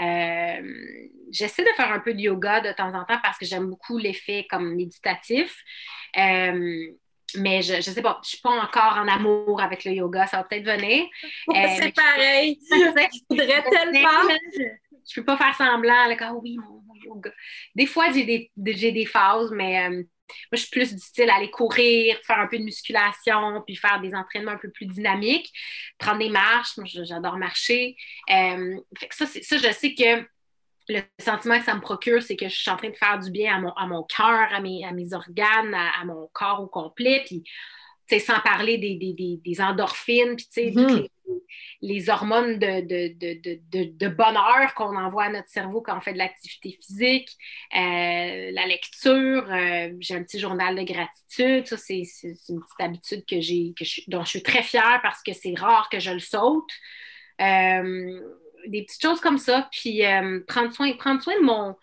Euh, j'essaie de faire un peu de yoga de temps en temps parce que j'aime beaucoup l'effet comme méditatif. Euh, mais je, je sais pas, je suis pas encore en amour avec le yoga, ça va peut-être venir. Euh, c'est pareil. Je voudrais tellement. Je, peux pas faire semblant, là, oh oui, mon, yoga. Des fois, j'ai des, des phases, mais moi, je suis plus du style aller courir, faire un peu de musculation, puis faire des entraînements un peu plus dynamiques, prendre des marches. Moi, j'adore marcher. Euh, ça, ça, je sais que le sentiment que ça me procure, c'est que je suis en train de faire du bien à mon, à mon cœur, à mes, à mes organes, à, mon corps au complet. Puis, sans parler des, des, des, endorphines, puis mm-hmm les hormones de, bonheur qu'on envoie à notre cerveau quand on fait de l'activité physique, euh, la lecture, euh, j'ai un petit journal de gratitude, ça c'est une petite habitude que j'ai, dont je suis très fière parce que c'est rare que je le saute. Euh, des petites choses comme ça, puis prendre soin, prendre soin de mon,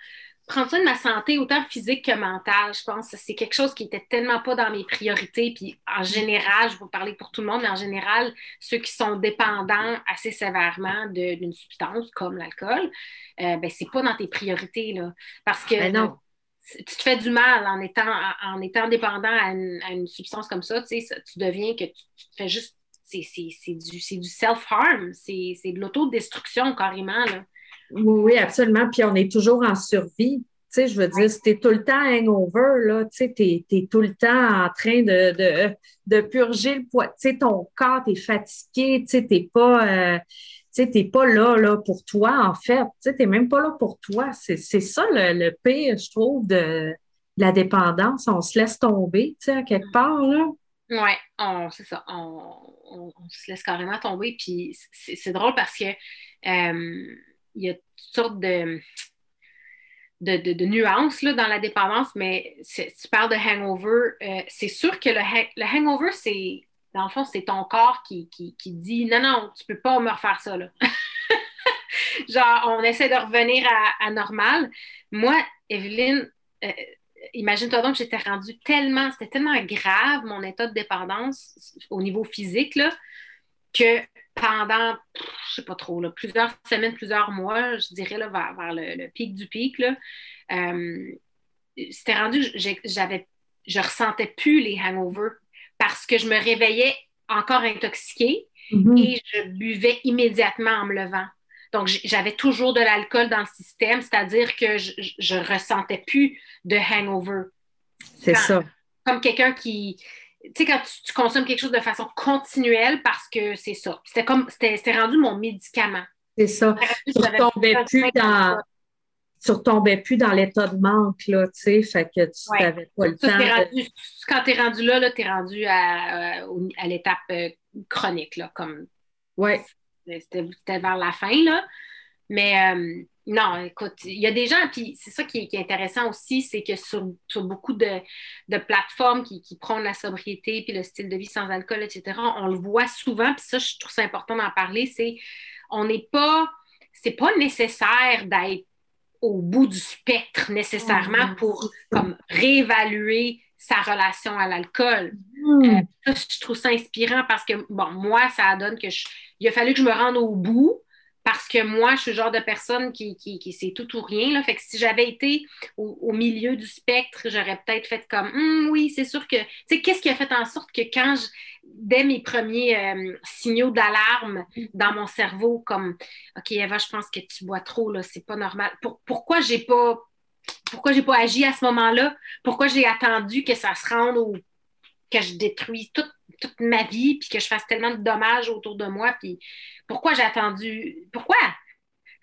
prendre soin de ma santé, autant physique que mentale, je pense que c'est quelque chose qui n'était tellement pas dans mes priorités. Puis en général, je vais parler pour tout le monde, mais en général, ceux qui sont dépendants assez sévèrement d'une substance comme l'alcool, euh, ben, c'est pas dans tes priorités. Là, parce que ben tu te fais du mal en étant, en étant dépendant à une, substance comme ça, tu, sais, tu deviens que tu, te fais juste. C'est du, du self-harm, c'est de l'autodestruction carrément. Là. Oui, absolument. Puis on est toujours en survie. Tu sais, je veux dire, si tu es tout le temps hangover, là, tu sais, tu es, tout le temps en train de, de, de purger le poids. Tu sais, ton corps, tu es fatigué, tu sais, tu pas, euh, pas là, là pour toi, en fait. Tu sais, tu même pas là pour toi. C'est ça le, le, pire, je trouve, de, la dépendance. On se laisse tomber, tu sais, à quelque part, là. Oui, c'est ça. On, on, se laisse carrément tomber. Puis c'est drôle parce que... Euh, il y a toutes sortes de, de, nuances là, dans la dépendance, mais tu parles de hangover. Euh, c'est sûr que le, hangover, c'est, dans le fond, c'est ton corps qui, dit non, non, tu peux pas me refaire ça. Là. Genre, on essaie de revenir à, normal. Moi, Evelyne, euh, imagine-toi donc j'étais rendue tellement, c'était tellement grave mon état de dépendance au niveau physique, là, que pendant, je sais pas trop, plusieurs semaines, plusieurs mois, je dirais là, vers, le, pic du pic, là, euh, c'était rendu, j'avais, je ressentais plus les hangovers parce que je me réveillais encore intoxiquée mm-hmm. et je buvais immédiatement en me levant. Donc, j'avais toujours de l'alcool dans le système, c'est-à-dire que je ne ressentais plus de hangover. C'est ça. Comme quelqu'un qui, tu sais, quand tu, consommes quelque chose de façon continuelle parce que c'est ça. C'était comme, c'était rendu mon médicament. C'est ça. Tu retombais plus dans, tu retombais plus dans l'état de manque, là, tu sais, fait que tu n'avais pas le temps. Quand tu es rendu là, là tu es rendu à, à l'étape euh, chronique, là, comme. Ouais. C'était vers la fin, là. Mais euh, non, écoute, il y a des gens, puis c'est ça qui est, intéressant aussi, c'est que sur, beaucoup de, plateformes qui, qui prônent la sobriété puis le style de vie sans alcool, etc., on le voit souvent, puis ça, je trouve ça important d'en parler, c'est on n'est pas, c'est pas nécessaire d'être au bout du spectre nécessairement mm-hmm. pour comme réévaluer sa relation à l'alcool. Mm. Euh, je trouve ça inspirant parce que, bon, moi, ça donne que il a fallu que je me rende au bout parce que moi, je suis le genre de personne qui, qui, c'est tout ou rien. Là. Fait que si j'avais été au, milieu du spectre, j'aurais peut-être fait comme hum, oui, c'est sûr que. Tu sais, qu'est-ce qui a fait en sorte que quand je, dès mes premiers euh, signaux d'alarme dans mon cerveau, comme OK, Eva, je pense que tu bois trop, là, c'est pas normal. pourquoi j'ai pas. Pourquoi j'ai pas agi à ce moment-là? Pourquoi j'ai attendu que ça se rende au que je détruise toute, toute ma vie, puis que je fasse tellement de dommages autour de moi, puis pourquoi j'ai attendu? Pourquoi?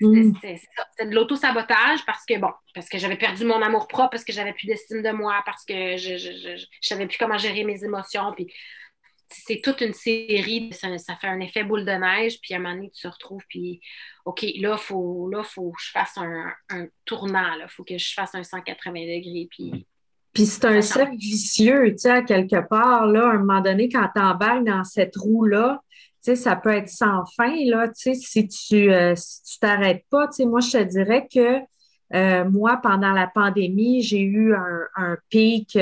Mm. C'était de l'auto-sabotage parce que, bon, parce que j'avais perdu mon amour propre, parce que j'avais plus d'estime de moi, parce que je ne savais plus comment gérer mes émotions. Puis c'est toute une série, ça, fait un effet boule de neige, puis à un moment donné, tu te retrouves, puis OK, là, il faut, là, faut que je fasse un, tournant, il faut que je fasse un 180 degrés, puis... Puis c'est un cercle vicieux, tu sais, à quelque part, là, à un moment donné, quand tu emballes dans cette roue-là, ça peut être sans fin, là, si tu euh, si tu t'arrêtes pas. Moi, je te dirais que moi, pendant la pandémie, j'ai eu un, pic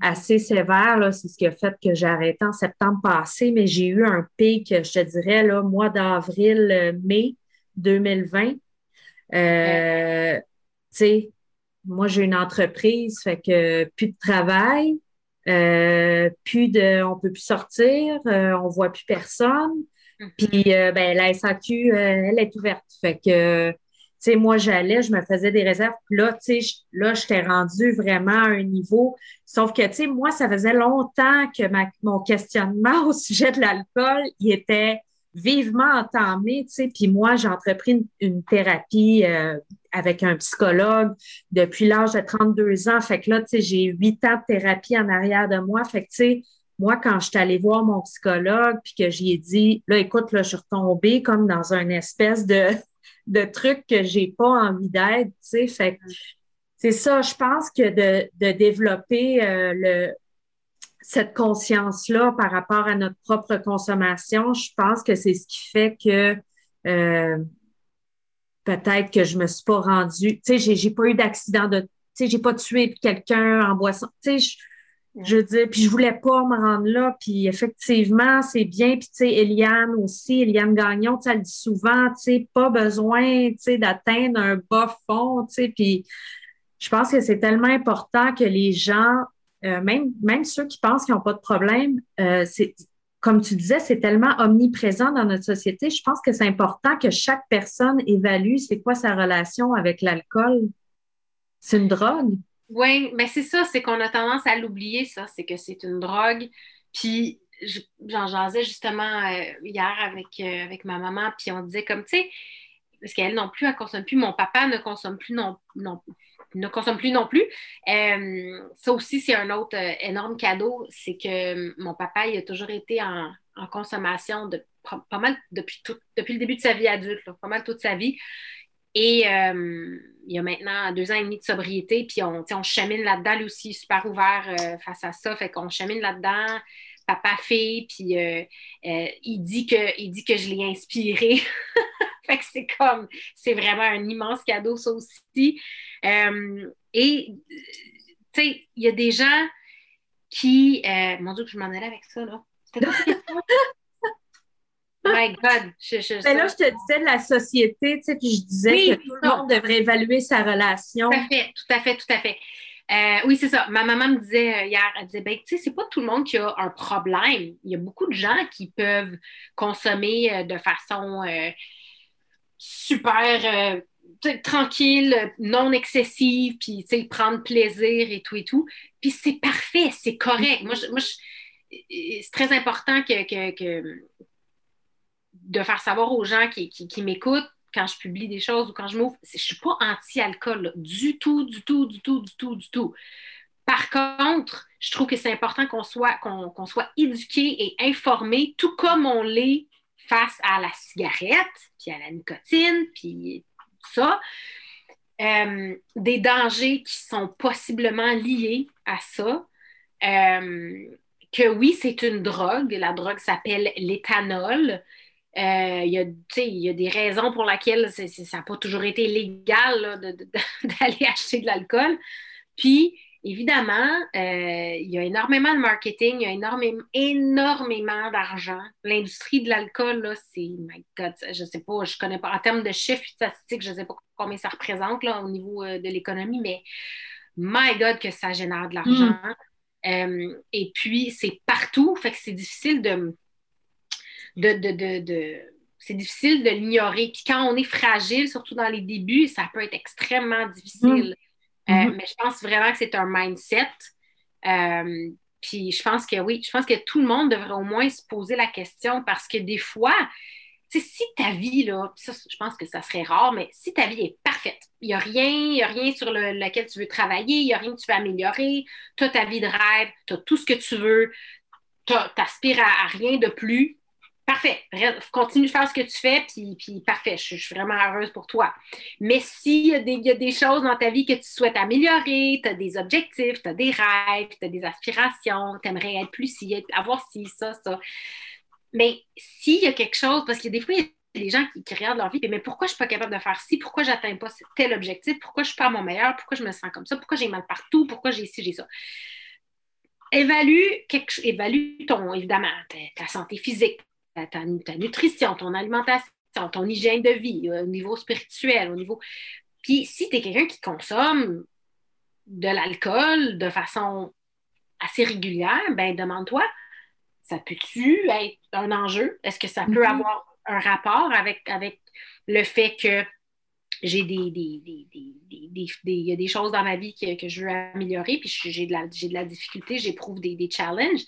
assez sévère. C'est ce qui a fait que j'ai arrêté en septembre passé, mais j'ai eu un pic, je te dirais, là, mois d'avril, mai 2020. Euh, tu sais, moi, j'ai une entreprise, fait que plus de travail, euh, plus de, on peut plus sortir, euh, on voit plus personne. Mm-hmm. Puis, ben, la SAQ, elle est ouverte. Fait que, tu sais, moi, j'allais, je me faisais des réserves. Puis là, tu sais, là, j'étais rendue vraiment à un niveau. Sauf que, tu sais, moi, ça faisait longtemps que ma, mon questionnement au sujet de l'alcool, il était vivement entamé, tu sais. Puis moi, j'ai entrepris une, thérapie euh, avec un psychologue depuis l'âge de 32 ans. Fait que là, tu sais, j'ai huit ans de thérapie en arrière de moi. Fait que, tu sais, moi, quand je suis allée voir mon psychologue, puis que j'y ai dit, là, écoute, là, je suis retombée comme dans un espèce de, de truc que j'ai pas envie d'être, tu sais. Fait que c'est ça, je pense que de, de développer euh, le, cette conscience-là par rapport à notre propre consommation, je pense que c'est ce qui fait que euh, peut-être que je me suis pas rendue, tu sais, j'ai pas eu d'accident de, tu sais, j'ai pas tué quelqu'un en boisson, tu sais, je, veux dire, puis je voulais pas me rendre là, puis effectivement, c'est bien, puis tu sais, Eliane aussi, Eliane Gagnon, tu sais, elle dit souvent, tu sais, pas besoin, tu sais, d'atteindre un bas fond, tu sais, puis je pense que c'est tellement important que les gens euh, même, ceux qui pensent qu'ils n'ont pas de problème, euh, c'est, comme tu disais, c'est tellement omniprésent dans notre société. Je pense que c'est important que chaque personne évalue c'est quoi sa relation avec l'alcool. C'est une drogue. Oui, mais c'est ça, c'est qu'on a tendance à l'oublier, ça, c'est que c'est une drogue. Puis j'en jasais justement euh, hier avec, ma maman, puis on disait comme, tu sais, parce qu'elle non plus, elle ne consomme plus, mon papa ne consomme plus non, non, ne consomme plus non plus. Euh, ça aussi, c'est un autre euh, énorme cadeau, c'est que euh, mon papa, il a toujours été en, consommation pas mal depuis, le début de sa vie adulte, pas mal toute sa vie. Et il y a maintenant deux ans et demi de sobriété, puis on, chamine là-dedans, lui aussi, super ouvert face à ça, fait qu'on chamine là-dedans papa fille puis il dit que il dit que je l'ai inspiré fait que c'est comme c'est vraiment un immense cadeau ça aussi euh, et, tu sais, il y a des gens qui. Euh, mon Dieu, que je m'en allais avec ça, là. My God. Je, ben là, je te disais de la société, tu sais, puis je disais que tout le monde devrait évaluer sa relation. Tout à fait, tout à fait, tout à fait. Euh, oui, c'est ça. Ma maman me disait hier, elle disait, ben, tu sais, c'est pas tout le monde qui a un problème. Il y a beaucoup de gens qui peuvent consommer de façon super tranquille, non excessive, puis prendre plaisir et tout et tout. Puis c'est parfait, c'est correct. Moi, moi c'est très important que, de faire savoir aux gens qui, m'écoutent quand je publie des choses ou quand je m'ouvre, je ne suis pas anti-alcool du tout, du tout, du tout, du tout, du tout. Par contre, je trouve que c'est important qu'on soit, qu'on, soit éduqué et informé, tout comme on l'est face à la cigarette, puis à la nicotine, puis ça. Euh, des dangers qui sont possiblement liés à ça. Euh, que oui, c'est une drogue. La drogue s'appelle l'éthanol. Euh, il, y y a des raisons pour lesquelles ça n'a pas toujours été légal d'aller acheter de l'alcool. Puis, Évidemment, euh, il y a énormément de marketing, il y a énormément, énormément d'argent. L'industrie de l'alcool, c'est, my God, je ne sais pas, je ne connais pas, en termes de chiffres statistiques, je ne sais pas combien ça représente là, au niveau euh, de l'économie, mais my God, que ça génère de l'argent. Mm. Euh, et puis, c'est partout, fait que c'est difficile de, de, c'est difficile de l'ignorer. Puis quand on est fragile, surtout dans les débuts, ça peut être extrêmement difficile. Mm. Euh, mm-hmm. mais je pense vraiment que c'est un mindset. Euh, puis je pense que oui, je pense que tout le monde devrait au moins se poser la question parce que des fois, si ta vie, là, je pense que ça serait rare, mais si ta vie est parfaite, il n'y a rien, a rien sur lequel tu veux travailler, il n'y a rien que tu veux améliorer, tu as ta vie de rêve, tu as tout ce que tu veux, tu n'aspires à, rien de plus, Parfait. Continue de faire ce que tu fais, puis, puis parfait. Je, suis vraiment heureuse pour toi. Mais s'il y, y, a des choses dans ta vie que tu souhaites améliorer, tu as des objectifs, tu as des rêves, tu as des aspirations, tu aimerais être plus ci, avoir ci, ça, ça. Mais s'il y a quelque chose, parce que des fois, il y a des gens qui, regardent leur vie, mais pourquoi je ne suis pas capable de faire ci? Pourquoi je n'atteins pas tel objectif? Pourquoi je ne suis pas à mon meilleur? Pourquoi je me sens comme ça? Pourquoi j'ai mal partout? Pourquoi j'ai ci, j'ai ça? Évalue, quelque, évalue ton, évidemment, ta, santé physique, ta, nutrition, ton alimentation, ton hygiène de vie, au niveau spirituel, au niveau. Puis si tu es quelqu'un qui consomme de l'alcool de façon assez régulière, ben demande-toi, ça peut-tu être un enjeu? Est-ce que ça peut mm-hmm. avoir un rapport avec, avec le fait que j'ai des, il y a des choses dans ma vie que, je veux améliorer, puis j'ai de la, de la difficulté, j'éprouve des, des challenges.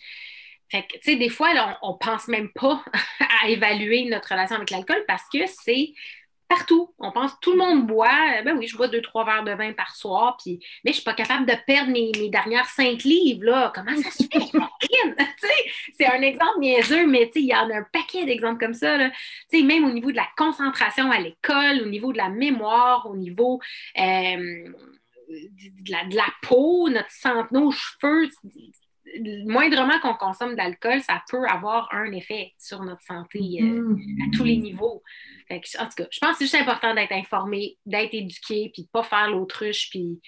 Fait que, tu sais, des fois, on, ne pense même pas à évaluer notre relation avec l'alcool parce que c'est partout. On pense tout le monde boit. Ben oui, je bois deux, trois verres de vin par soir, puis, mais je suis pas capable de perdre mes, dernières cinq livres. Là. Comment ça se fait? c'est un exemple niaiseux, mais il y en a un paquet d'exemples comme ça. Là. Même au niveau de la concentration à l'école, au niveau de la mémoire, au niveau euh, de, la, de, la, peau, notre santé, nos cheveux moindrement qu'on consomme d'alcool, ça peut avoir un effet sur notre santé euh, mm-hmm. à tous les niveaux. en tout cas, je pense que c'est juste important d'être informé, d'être éduqué, puis de ne pas faire l'autruche, puis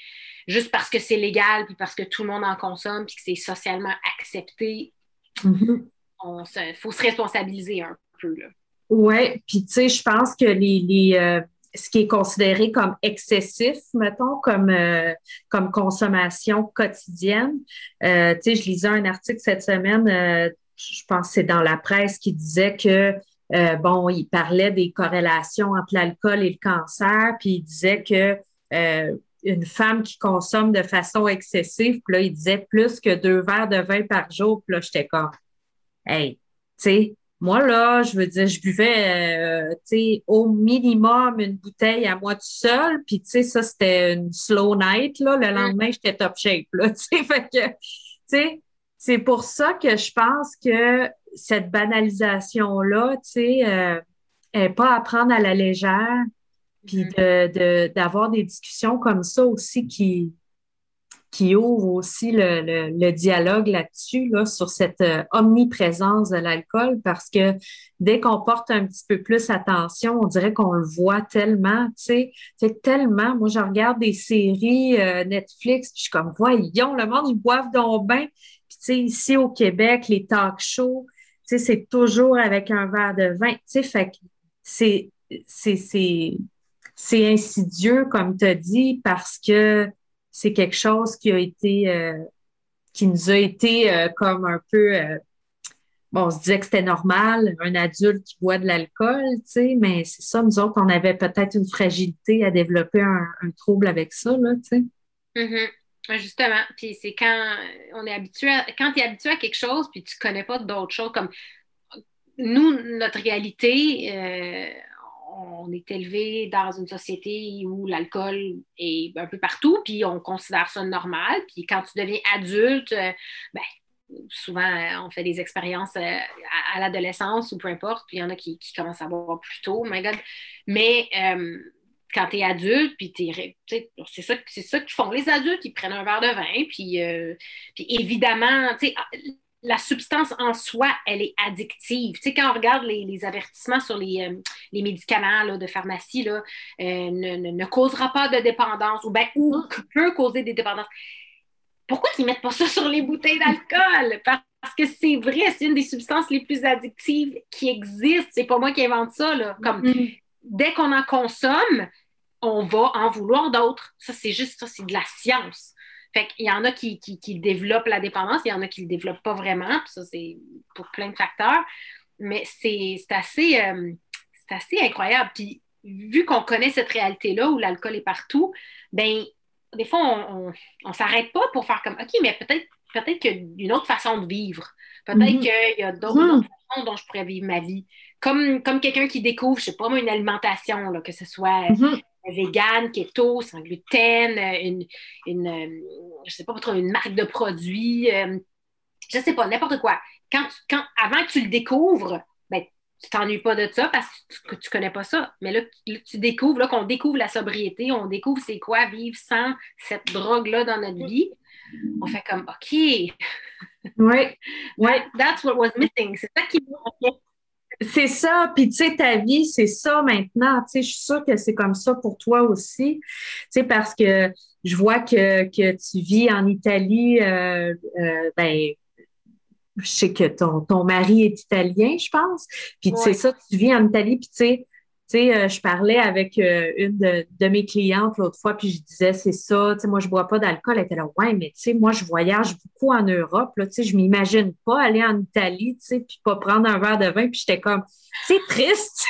juste parce que c'est légal, puis parce que tout le monde en consomme, puis que c'est socialement accepté. Il mm-hmm. faut se responsabiliser un peu. Oui, puis tu sais, je pense que les, euh, ce qui est considéré comme excessif, mettons, comme, euh, comme consommation quotidienne. Euh, tu sais, je lisais un article cette semaine, euh, je pense que c'est dans la presse, qui disait que, bon, il parlait des corrélations entre l'alcool et le cancer, puis il disait que une femme qui consomme de façon excessive, puis là, il disait plus que deux verres de vin par jour, puis là, j'étais comme, hey, tu sais, moi, là, je veux dire, je buvais, euh, tu sais, au minimum une bouteille à moi tout seul. Puis, tu sais, ça, c'était une slow night, là. Le lendemain, j'étais top shape, là. Tu sais, fait que, tu sais, c'est pour ça que je pense que cette banalisation-là, tu sais, euh, n'est pas à prendre à la légère. Puis mm. d'avoir des discussions comme ça aussi qui, qui ouvre aussi le, dialogue là-dessus, là, sur cette euh, omniprésence de l'alcool, parce que dès qu'on porte un petit peu plus attention, on dirait qu'on le voit tellement, tu sais, c'est tellement. Moi, je regarde des séries euh, Netflix, puis je suis comme, voyons, le monde, ils boivent donc bien. Puis, tu sais, ici au Québec, les talk shows, tu sais, c'est toujours avec un verre de vin, tu sais, fait que c'est, c'est, c'est insidieux, comme tu as dit, parce que c'est quelque chose qui a été, euh, qui nous a été euh, comme un peu, euh, bon, on se disait que c'était normal, un adulte qui boit de l'alcool, tu sais, mais c'est ça, nous autres, on avait peut-être une fragilité à développer un, trouble avec ça, là, tu sais. Mm-hmm. Justement, puis c'est quand on est habitué, quand tu es habitué à quelque chose, puis tu connais pas d'autres choses, comme nous, notre réalité, on est élevé dans une société où l'alcool est un peu partout, puis on considère ça normal. Puis quand tu deviens adulte, euh, ben, souvent on fait des expériences euh, à, l'adolescence ou peu importe, puis il y en a qui, commencent à boire plus tôt, my God. Mais euh, quand tu es adulte, puis c'est ça, ça qu'ils font les adultes, ils prennent un verre de vin, puis, puis évidemment, la substance en soi, elle est addictive. Tu sais, quand on regarde les, avertissements sur les, euh, médicaments de pharmacie, là, euh, ne, causera pas de dépendance ou, ben, ou mm. peut causer des dépendances. Pourquoi ils ne mettent pas ça sur les bouteilles d'alcool? Parce que c'est vrai, c'est une des substances les plus addictives qui existent. C'est pas moi qui invente ça. Là. Comme, mm. Dès qu'on en consomme, on va en vouloir d'autres. Ça, c'est juste ça, c'est de la science. Fait qu'il y en a qui, développent la dépendance, il y en a qui ne le développent pas vraiment, ça, c'est pour plein de facteurs. Mais c'est assez, euh, assez incroyable. Puis, vu qu'on connaît cette réalité-là où l'alcool est partout, ben des fois, on ne s'arrête pas pour faire comme OK, mais peut-être peut-être qu'il y a une autre façon de vivre. Peut-être mm-hmm. qu'il y a d'autres mm-hmm. façons dont je pourrais vivre ma vie. Comme, comme quelqu'un qui découvre, je ne sais pas moi, une alimentation, là, que ce soit mm-hmm vegan, keto, sans gluten, euh, une, une euh, je sais pas, une marque de produit, euh, je sais pas, n'importe quoi. Quand, quand, avant que tu le découvres, ben, tu t'ennuies pas de ça parce que tu, connais pas ça. Mais là, tu, découvres, là, qu'on découvre la sobriété, on découvre c'est quoi vivre sans cette drogue-là dans notre vie. On fait comme, OK. Oui. Ouais. That's what was missing. C'est ça qui C'est ça, puis tu sais, ta vie, c'est ça maintenant. Tu sais, je suis sûre que c'est comme ça pour toi aussi. Tu sais, parce que je vois que, que tu vis en Italie, euh, euh, ben, je sais que ton, ton mari est italien, je pense. Puis tu sais ça, tu vis en Italie, puis tu sais, sais, euh, je parlais avec euh, une de, mes clientes l'autre fois, puis je disais, c'est ça, tu sais, moi, je bois pas d'alcool. Elle était là, ouais, mais tu sais, moi, je voyage beaucoup en Europe, là, tu sais, je m'imagine pas aller en Italie, tu sais, puis pas prendre un verre de vin, puis j'étais comme, c'est triste,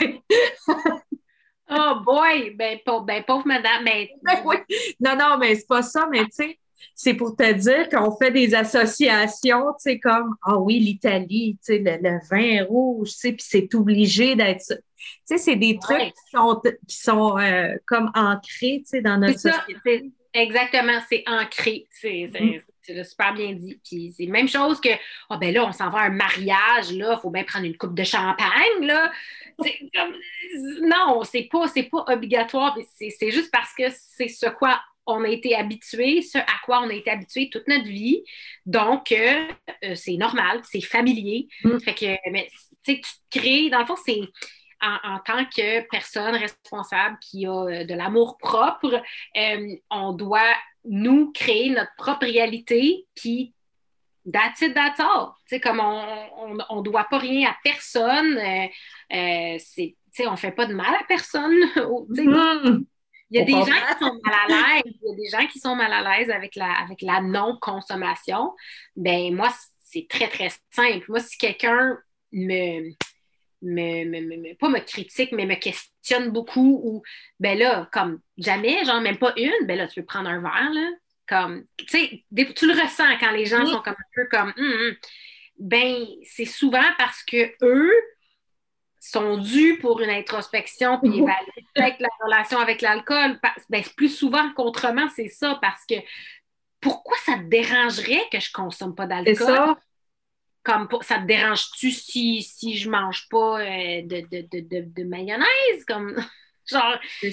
Oh boy, ben, pauvre, ben, pauvre madame, mais... Ben oui. Non, non, mais c'est pas ça, mais tu sais, c'est pour te dire qu'on fait des associations, tu sais, comme, ah oui, l'Italie, tu sais, le, vin rouge, tu sais, puis c'est obligé d'être ça. Tu sais, c'est des trucs qui sont, qui sont euh, comme ancrés, tu sais, dans notre société. Exactement, c'est ancré. C'est mm. super bien dit. Puis c'est la même chose que, oh ben là, on s'en va à un mariage, là, il faut bien prendre une coupe de champagne, là. Comme, non, c'est pas, pas obligatoire, c'est juste parce que c'est ce quoi on a été habitué, ce à quoi on a été habitué toute notre vie. Donc, euh, euh, c'est normal, c'est familier. Mm. Fait que, mais, tu crées, dans le fond, c'est en, tant que personne responsable qui a euh, de l'amour propre, on doit nous créer notre propre réalité, puis that's it, that's all. Tu sais, comme on ne doit pas rien à personne, c'est, tu sais, on fait pas de mal à personne. Mm. Il y a des gens qui sont mal à l'aise, il y a des gens qui sont mal à l'aise avec la, avec la non-consommation. Ben moi, c'est très, très simple. Moi, si quelqu'un me, me, pas me critique, mais me questionne beaucoup, ou ben là, comme jamais, genre même pas une, ben là, tu peux prendre un verre, là. Comme, tu sais, tu le ressens quand les gens sont comme un peu comme, hum, hum. ben, c'est souvent parce que eux, sont dus pour une introspection puis évaluer la relation avec l'alcool. Ben, plus souvent qu'autrement, c'est ça, parce que pourquoi ça te dérangerait que je consomme pas d'alcool? C'est ça. Comme ça te dérange-tu si, si je mange pas euh, de, de, de, mayonnaise? Comme genre, c'est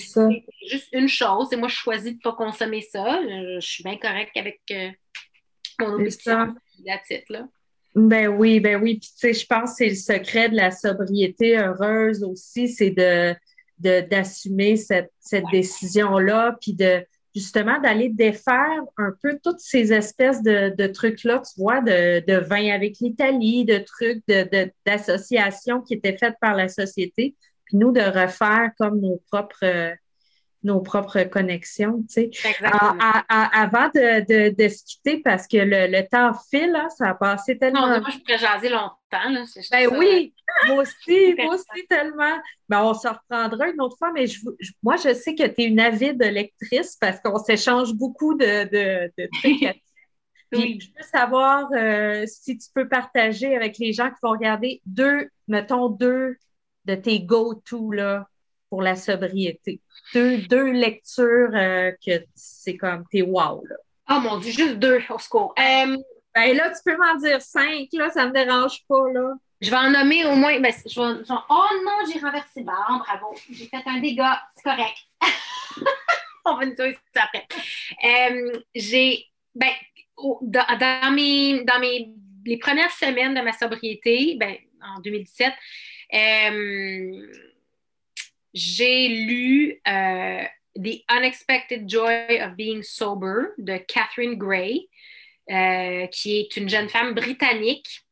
juste une chose. Et moi, je choisis de pas consommer ça. Je, suis bien correcte avec euh, mon là. Ben oui, ben oui. Puis tu sais, je pense que c'est le secret de la sobriété heureuse aussi, c'est de, d'assumer cette, cette décision-là, puis de justement d'aller défaire un peu toutes ces espèces de, de trucs-là, tu vois, de, de vin avec l'Italie, de trucs de, d'associations qui étaient faites par la société, puis nous de refaire comme nos propres nos propres connexions. Tu sais. avant de, de, se quitter, parce que le, temps file, là, ça a passé tellement. Non, moi, je pourrais jaser longtemps. Là, ben oui, moi aussi, moi aussi tellement. Ben, on se reprendra une autre fois, mais je, moi, je sais que tu es une avide lectrice parce qu'on s'échange beaucoup de, de, de trucs. Puis, je veux savoir euh, si tu peux partager avec les gens qui vont regarder deux, mettons, deux de tes go-to là, pour la sobriété deux, deux lectures euh, que c'est comme, t'es wow, là. Oh mon Dieu, juste deux, au secours. Euh, ben là, tu peux m'en dire cinq, là, ça me dérange pas, là. Je vais en nommer au moins. Ben, je vais, oh non, j'ai renversé. Bon, bravo. J'ai fait un dégât. C'est correct. On va nous dire ça après. Euh, j'ai. Ben, dans, mes, dans mes, les premières semaines de ma sobriété, ben, en 2017, euh, j'ai lu euh, The Unexpected Joy of Being Sober de Catherine Gray, euh, qui est une jeune femme britannique.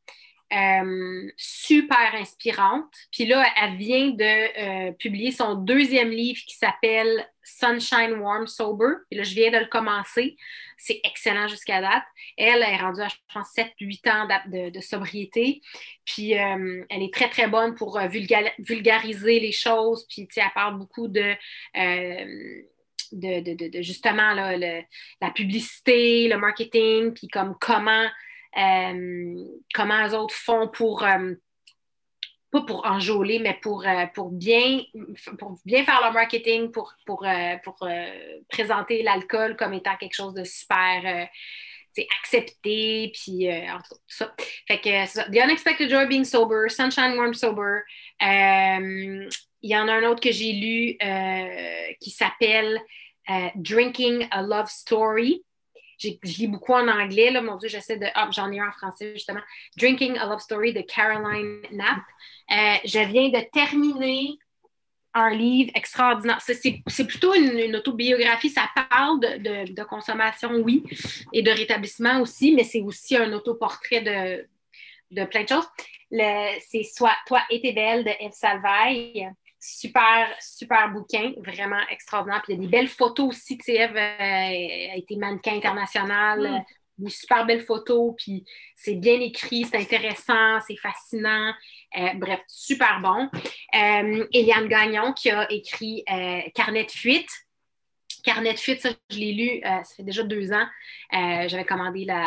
Euh, super inspirante. Puis là, elle vient de publier son deuxième livre qui s'appelle Sunshine Warm Sober. Et là, je viens de le commencer. C'est excellent jusqu'à date. Elle est rendue à, je pense, 7-8 ans de, sobriété. Puis, euh, elle est très, très bonne pour euh, vulgariser les choses. Puis, elle parle beaucoup de, euh, de, justement la publicité, le marketing, puis comme comment, comment les autres font pour pas pour enjôler, mais pour, euh, pour, bien, pour bien faire leur marketing, pour, pour, euh, pour euh, présenter l'alcool comme étant quelque chose de super accepté, puis en tout ça. Fait que The Unexpected Joy Being Sober, Sunshine Warm Sober. Il y en a un autre que j'ai lu qui s'appelle Drinking a Love Story. Je lis beaucoup en anglais. Là, mon Dieu, j'essaie de. Ah, j'en ai un en français, justement. Drinking a Love Story de Caroline Knapp. Euh, je viens de terminer un livre extraordinaire. C'est plutôt une, autobiographie. Ça parle de, de, consommation, oui, et de rétablissement aussi, mais c'est aussi un autoportrait de, de plein de choses. C'est Toi t'es belle de Eve Salvaille. Super, super bouquin, vraiment extraordinaire. Puis il y a des belles photos aussi. Tu sais, Eve euh, a été mannequin international. Mm. Des super belles photos, puis c'est bien écrit, c'est intéressant, c'est fascinant. Euh, bref, super bon. Euh, Eliane Gagnon qui a écrit Carnet de fuite, Carnet de fuite, ça, je l'ai lu, ça fait déjà deux ans. j'avais commandé, la,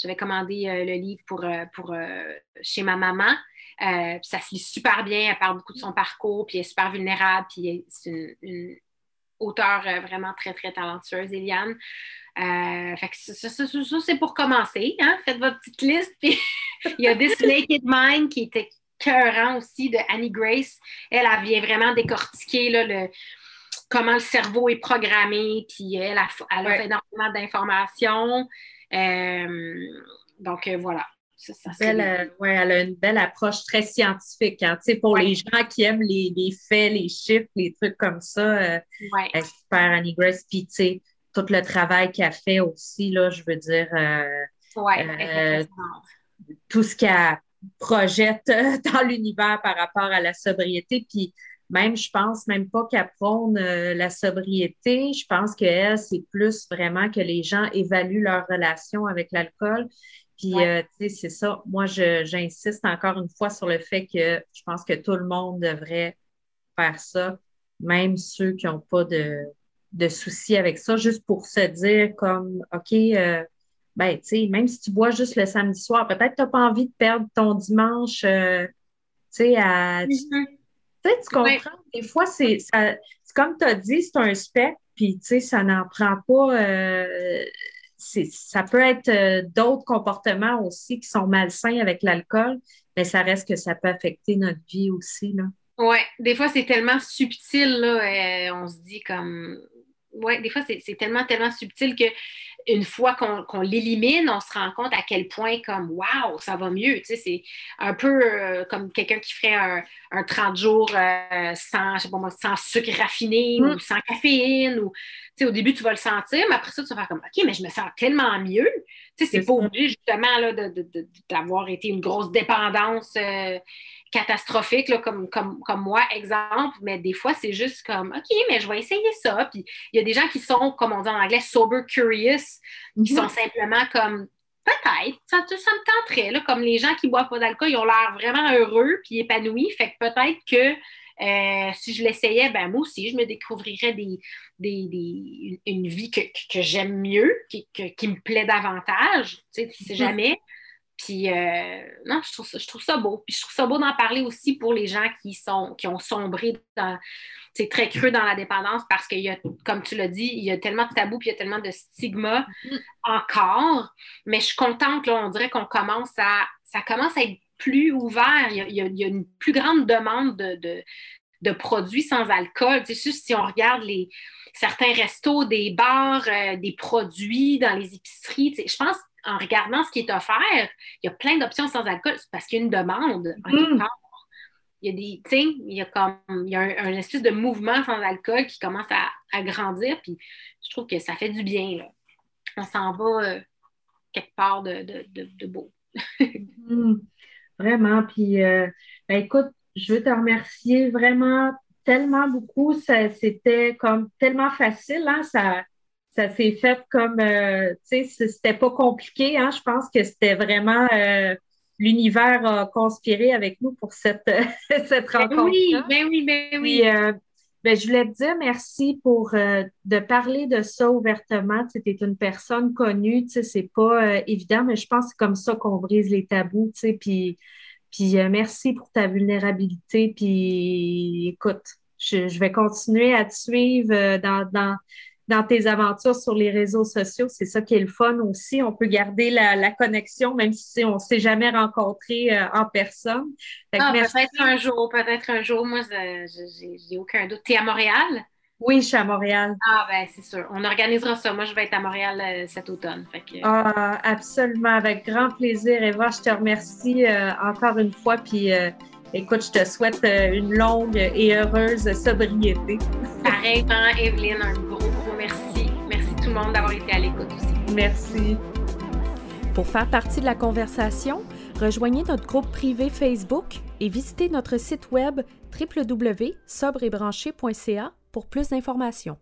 j'avais commandé le livre pour, pour chez ma maman. Euh, ça se lit super bien, elle parle beaucoup de son parcours, puis elle est super vulnérable, puis c'est une, une auteure euh, vraiment très, très talentueuse, Eliane. Euh, fait que ça, c'est pour commencer. Hein? Faites votre petite liste. Puis il y a This Naked Mind qui était cœurant aussi de Annie Grace. Elle, elle vient vraiment décortiquer là, le, comment le cerveau est programmé. Puis elle a, elle a fait énormément d'informations. donc voilà. Euh, elle a une belle approche très scientifique. Hein, pour les gens qui aiment les, faits, les chiffres, les trucs comme ça, euh, elle est super Annie Grace. Puis, tout le travail qu'elle fait aussi, là, je veux dire, euh, tout ce qu'elle projette dans l'univers par rapport à la sobriété. Puis, même, je pense même pas qu'elle prône la sobriété. Je pense qu'elle, c'est plus vraiment que les gens évaluent leur relation avec l'alcool puis, euh, tu sais, c'est ça. Moi, j'insiste encore une fois sur le fait que je pense que tout le monde devrait faire ça, même ceux qui n'ont pas de, de, soucis avec ça, juste pour se dire comme, OK, euh, ben, tu sais, même si tu bois juste le samedi soir, peut-être que tu n'as pas envie de perdre ton dimanche, euh, tu sais, à... Mm-hmm. Tu sais, tu comprends? Des fois, c'est comme tu as dit, c'est un spectre, puis, tu sais, ça n'en prend pas ça peut être euh, d'autres comportements aussi qui sont malsains avec l'alcool, mais ça reste que ça peut affecter notre vie aussi. Oui, des fois, c'est tellement subtil, là, on se dit comme. Oui, des fois, c'est tellement, tellement subtil que une fois qu'on l'élimine, on se rend compte à quel point, comme, waouh, ça va mieux. Tu sais, c'est un peu euh, comme quelqu'un qui ferait un, un 30 jours sans, je sais pas moi, sans sucre raffiné ou mm. sans caféine. Ou, tu sais, au début, tu vas le sentir, mais après ça, tu vas faire comme, OK, mais je me sens tellement mieux. Tu sais, c'est pas obligé, justement, d'avoir été une grosse dépendance euh, catastrophique, là, comme, comme, comme moi, exemple. Mais des fois, c'est juste comme, OK, mais je vais essayer ça. Puis il y a des gens qui sont, comme on dit en anglais, sober curious, qui sont simplement comme, peut-être, ça, ça me tenterait, là, comme les gens qui boivent pas d'alcool, ils ont l'air vraiment heureux puis épanouis. Fait que peut-être que euh, si je l'essayais, ben moi aussi, je me découvrirais des, des, une vie que, j'aime mieux, qui, qui, me plaît davantage. Tu sais, tu sais jamais. Puis, euh, non, je trouve, ça, je trouve ça beau. Puis, je trouve ça beau d'en parler aussi pour les gens qui, sont, qui ont sombré dans. C'est très creux dans la dépendance parce qu'il y a, comme tu l'as dit, il y a tellement de tabous puis il y a tellement de stigmas mm. encore. Mais je suis contente, là, on dirait qu'on commence à. Ça commence à être plus ouvert. Il y a, une plus grande demande de, de, produits sans alcool. Tu sais, si on regarde les, certains restos, des bars, euh, des produits dans les épiceries, tu sais, je pense en regardant ce qui est offert, il y a plein d'options sans alcool parce qu'il y a une demande. Mm. Il y a des, il y a comme, il y a un, espèce de mouvement sans alcool qui commence à, grandir, puis je trouve que ça fait du bien. Là. On s'en va euh, quelque part de, de, beau. Mm. Vraiment. Puis, euh, ben, écoute, je veux te remercier vraiment tellement beaucoup. C'était comme tellement facile. Hein? Ça, ça s'est fait comme, euh, tu sais, c'était pas compliqué. Hein? Je pense que c'était vraiment euh, l'univers a conspiré avec nous pour cette, cette rencontre. Oui, ben oui, ben oui. Ben, je voulais te dire merci pour de parler de ça ouvertement. Tu es une personne connue, tu sais, c'est pas évident, mais je pense que c'est comme ça qu'on brise les tabous, tu sais, puis, puis merci pour ta vulnérabilité, puis écoute, je, je vais continuer à te suivre dans, dans, dans tes aventures sur les réseaux sociaux. C'est ça qui est le fun aussi. On peut garder la, connexion, même si on ne s'est jamais rencontré euh, en personne. Ah, peut-être un jour, peut-être un jour. Moi, j'ai aucun doute. Tu es à Montréal? Oui, je suis à Montréal. Ah, ben, c'est sûr. On organisera ça. Moi, je vais être à Montréal euh, cet automne. Ah, absolument. Avec grand plaisir, Eva. Je te remercie euh, encore une fois. Puis, euh, écoute, je te souhaite une longue et heureuse sobriété. Pareillement, Evelyne, un gros, gros merci. Merci tout le monde d'avoir été à l'écoute aussi. Merci. Pour faire partie de la conversation, rejoignez notre groupe privé Facebook et visitez notre site web www.sobrebranché.ca pour plus d'informations.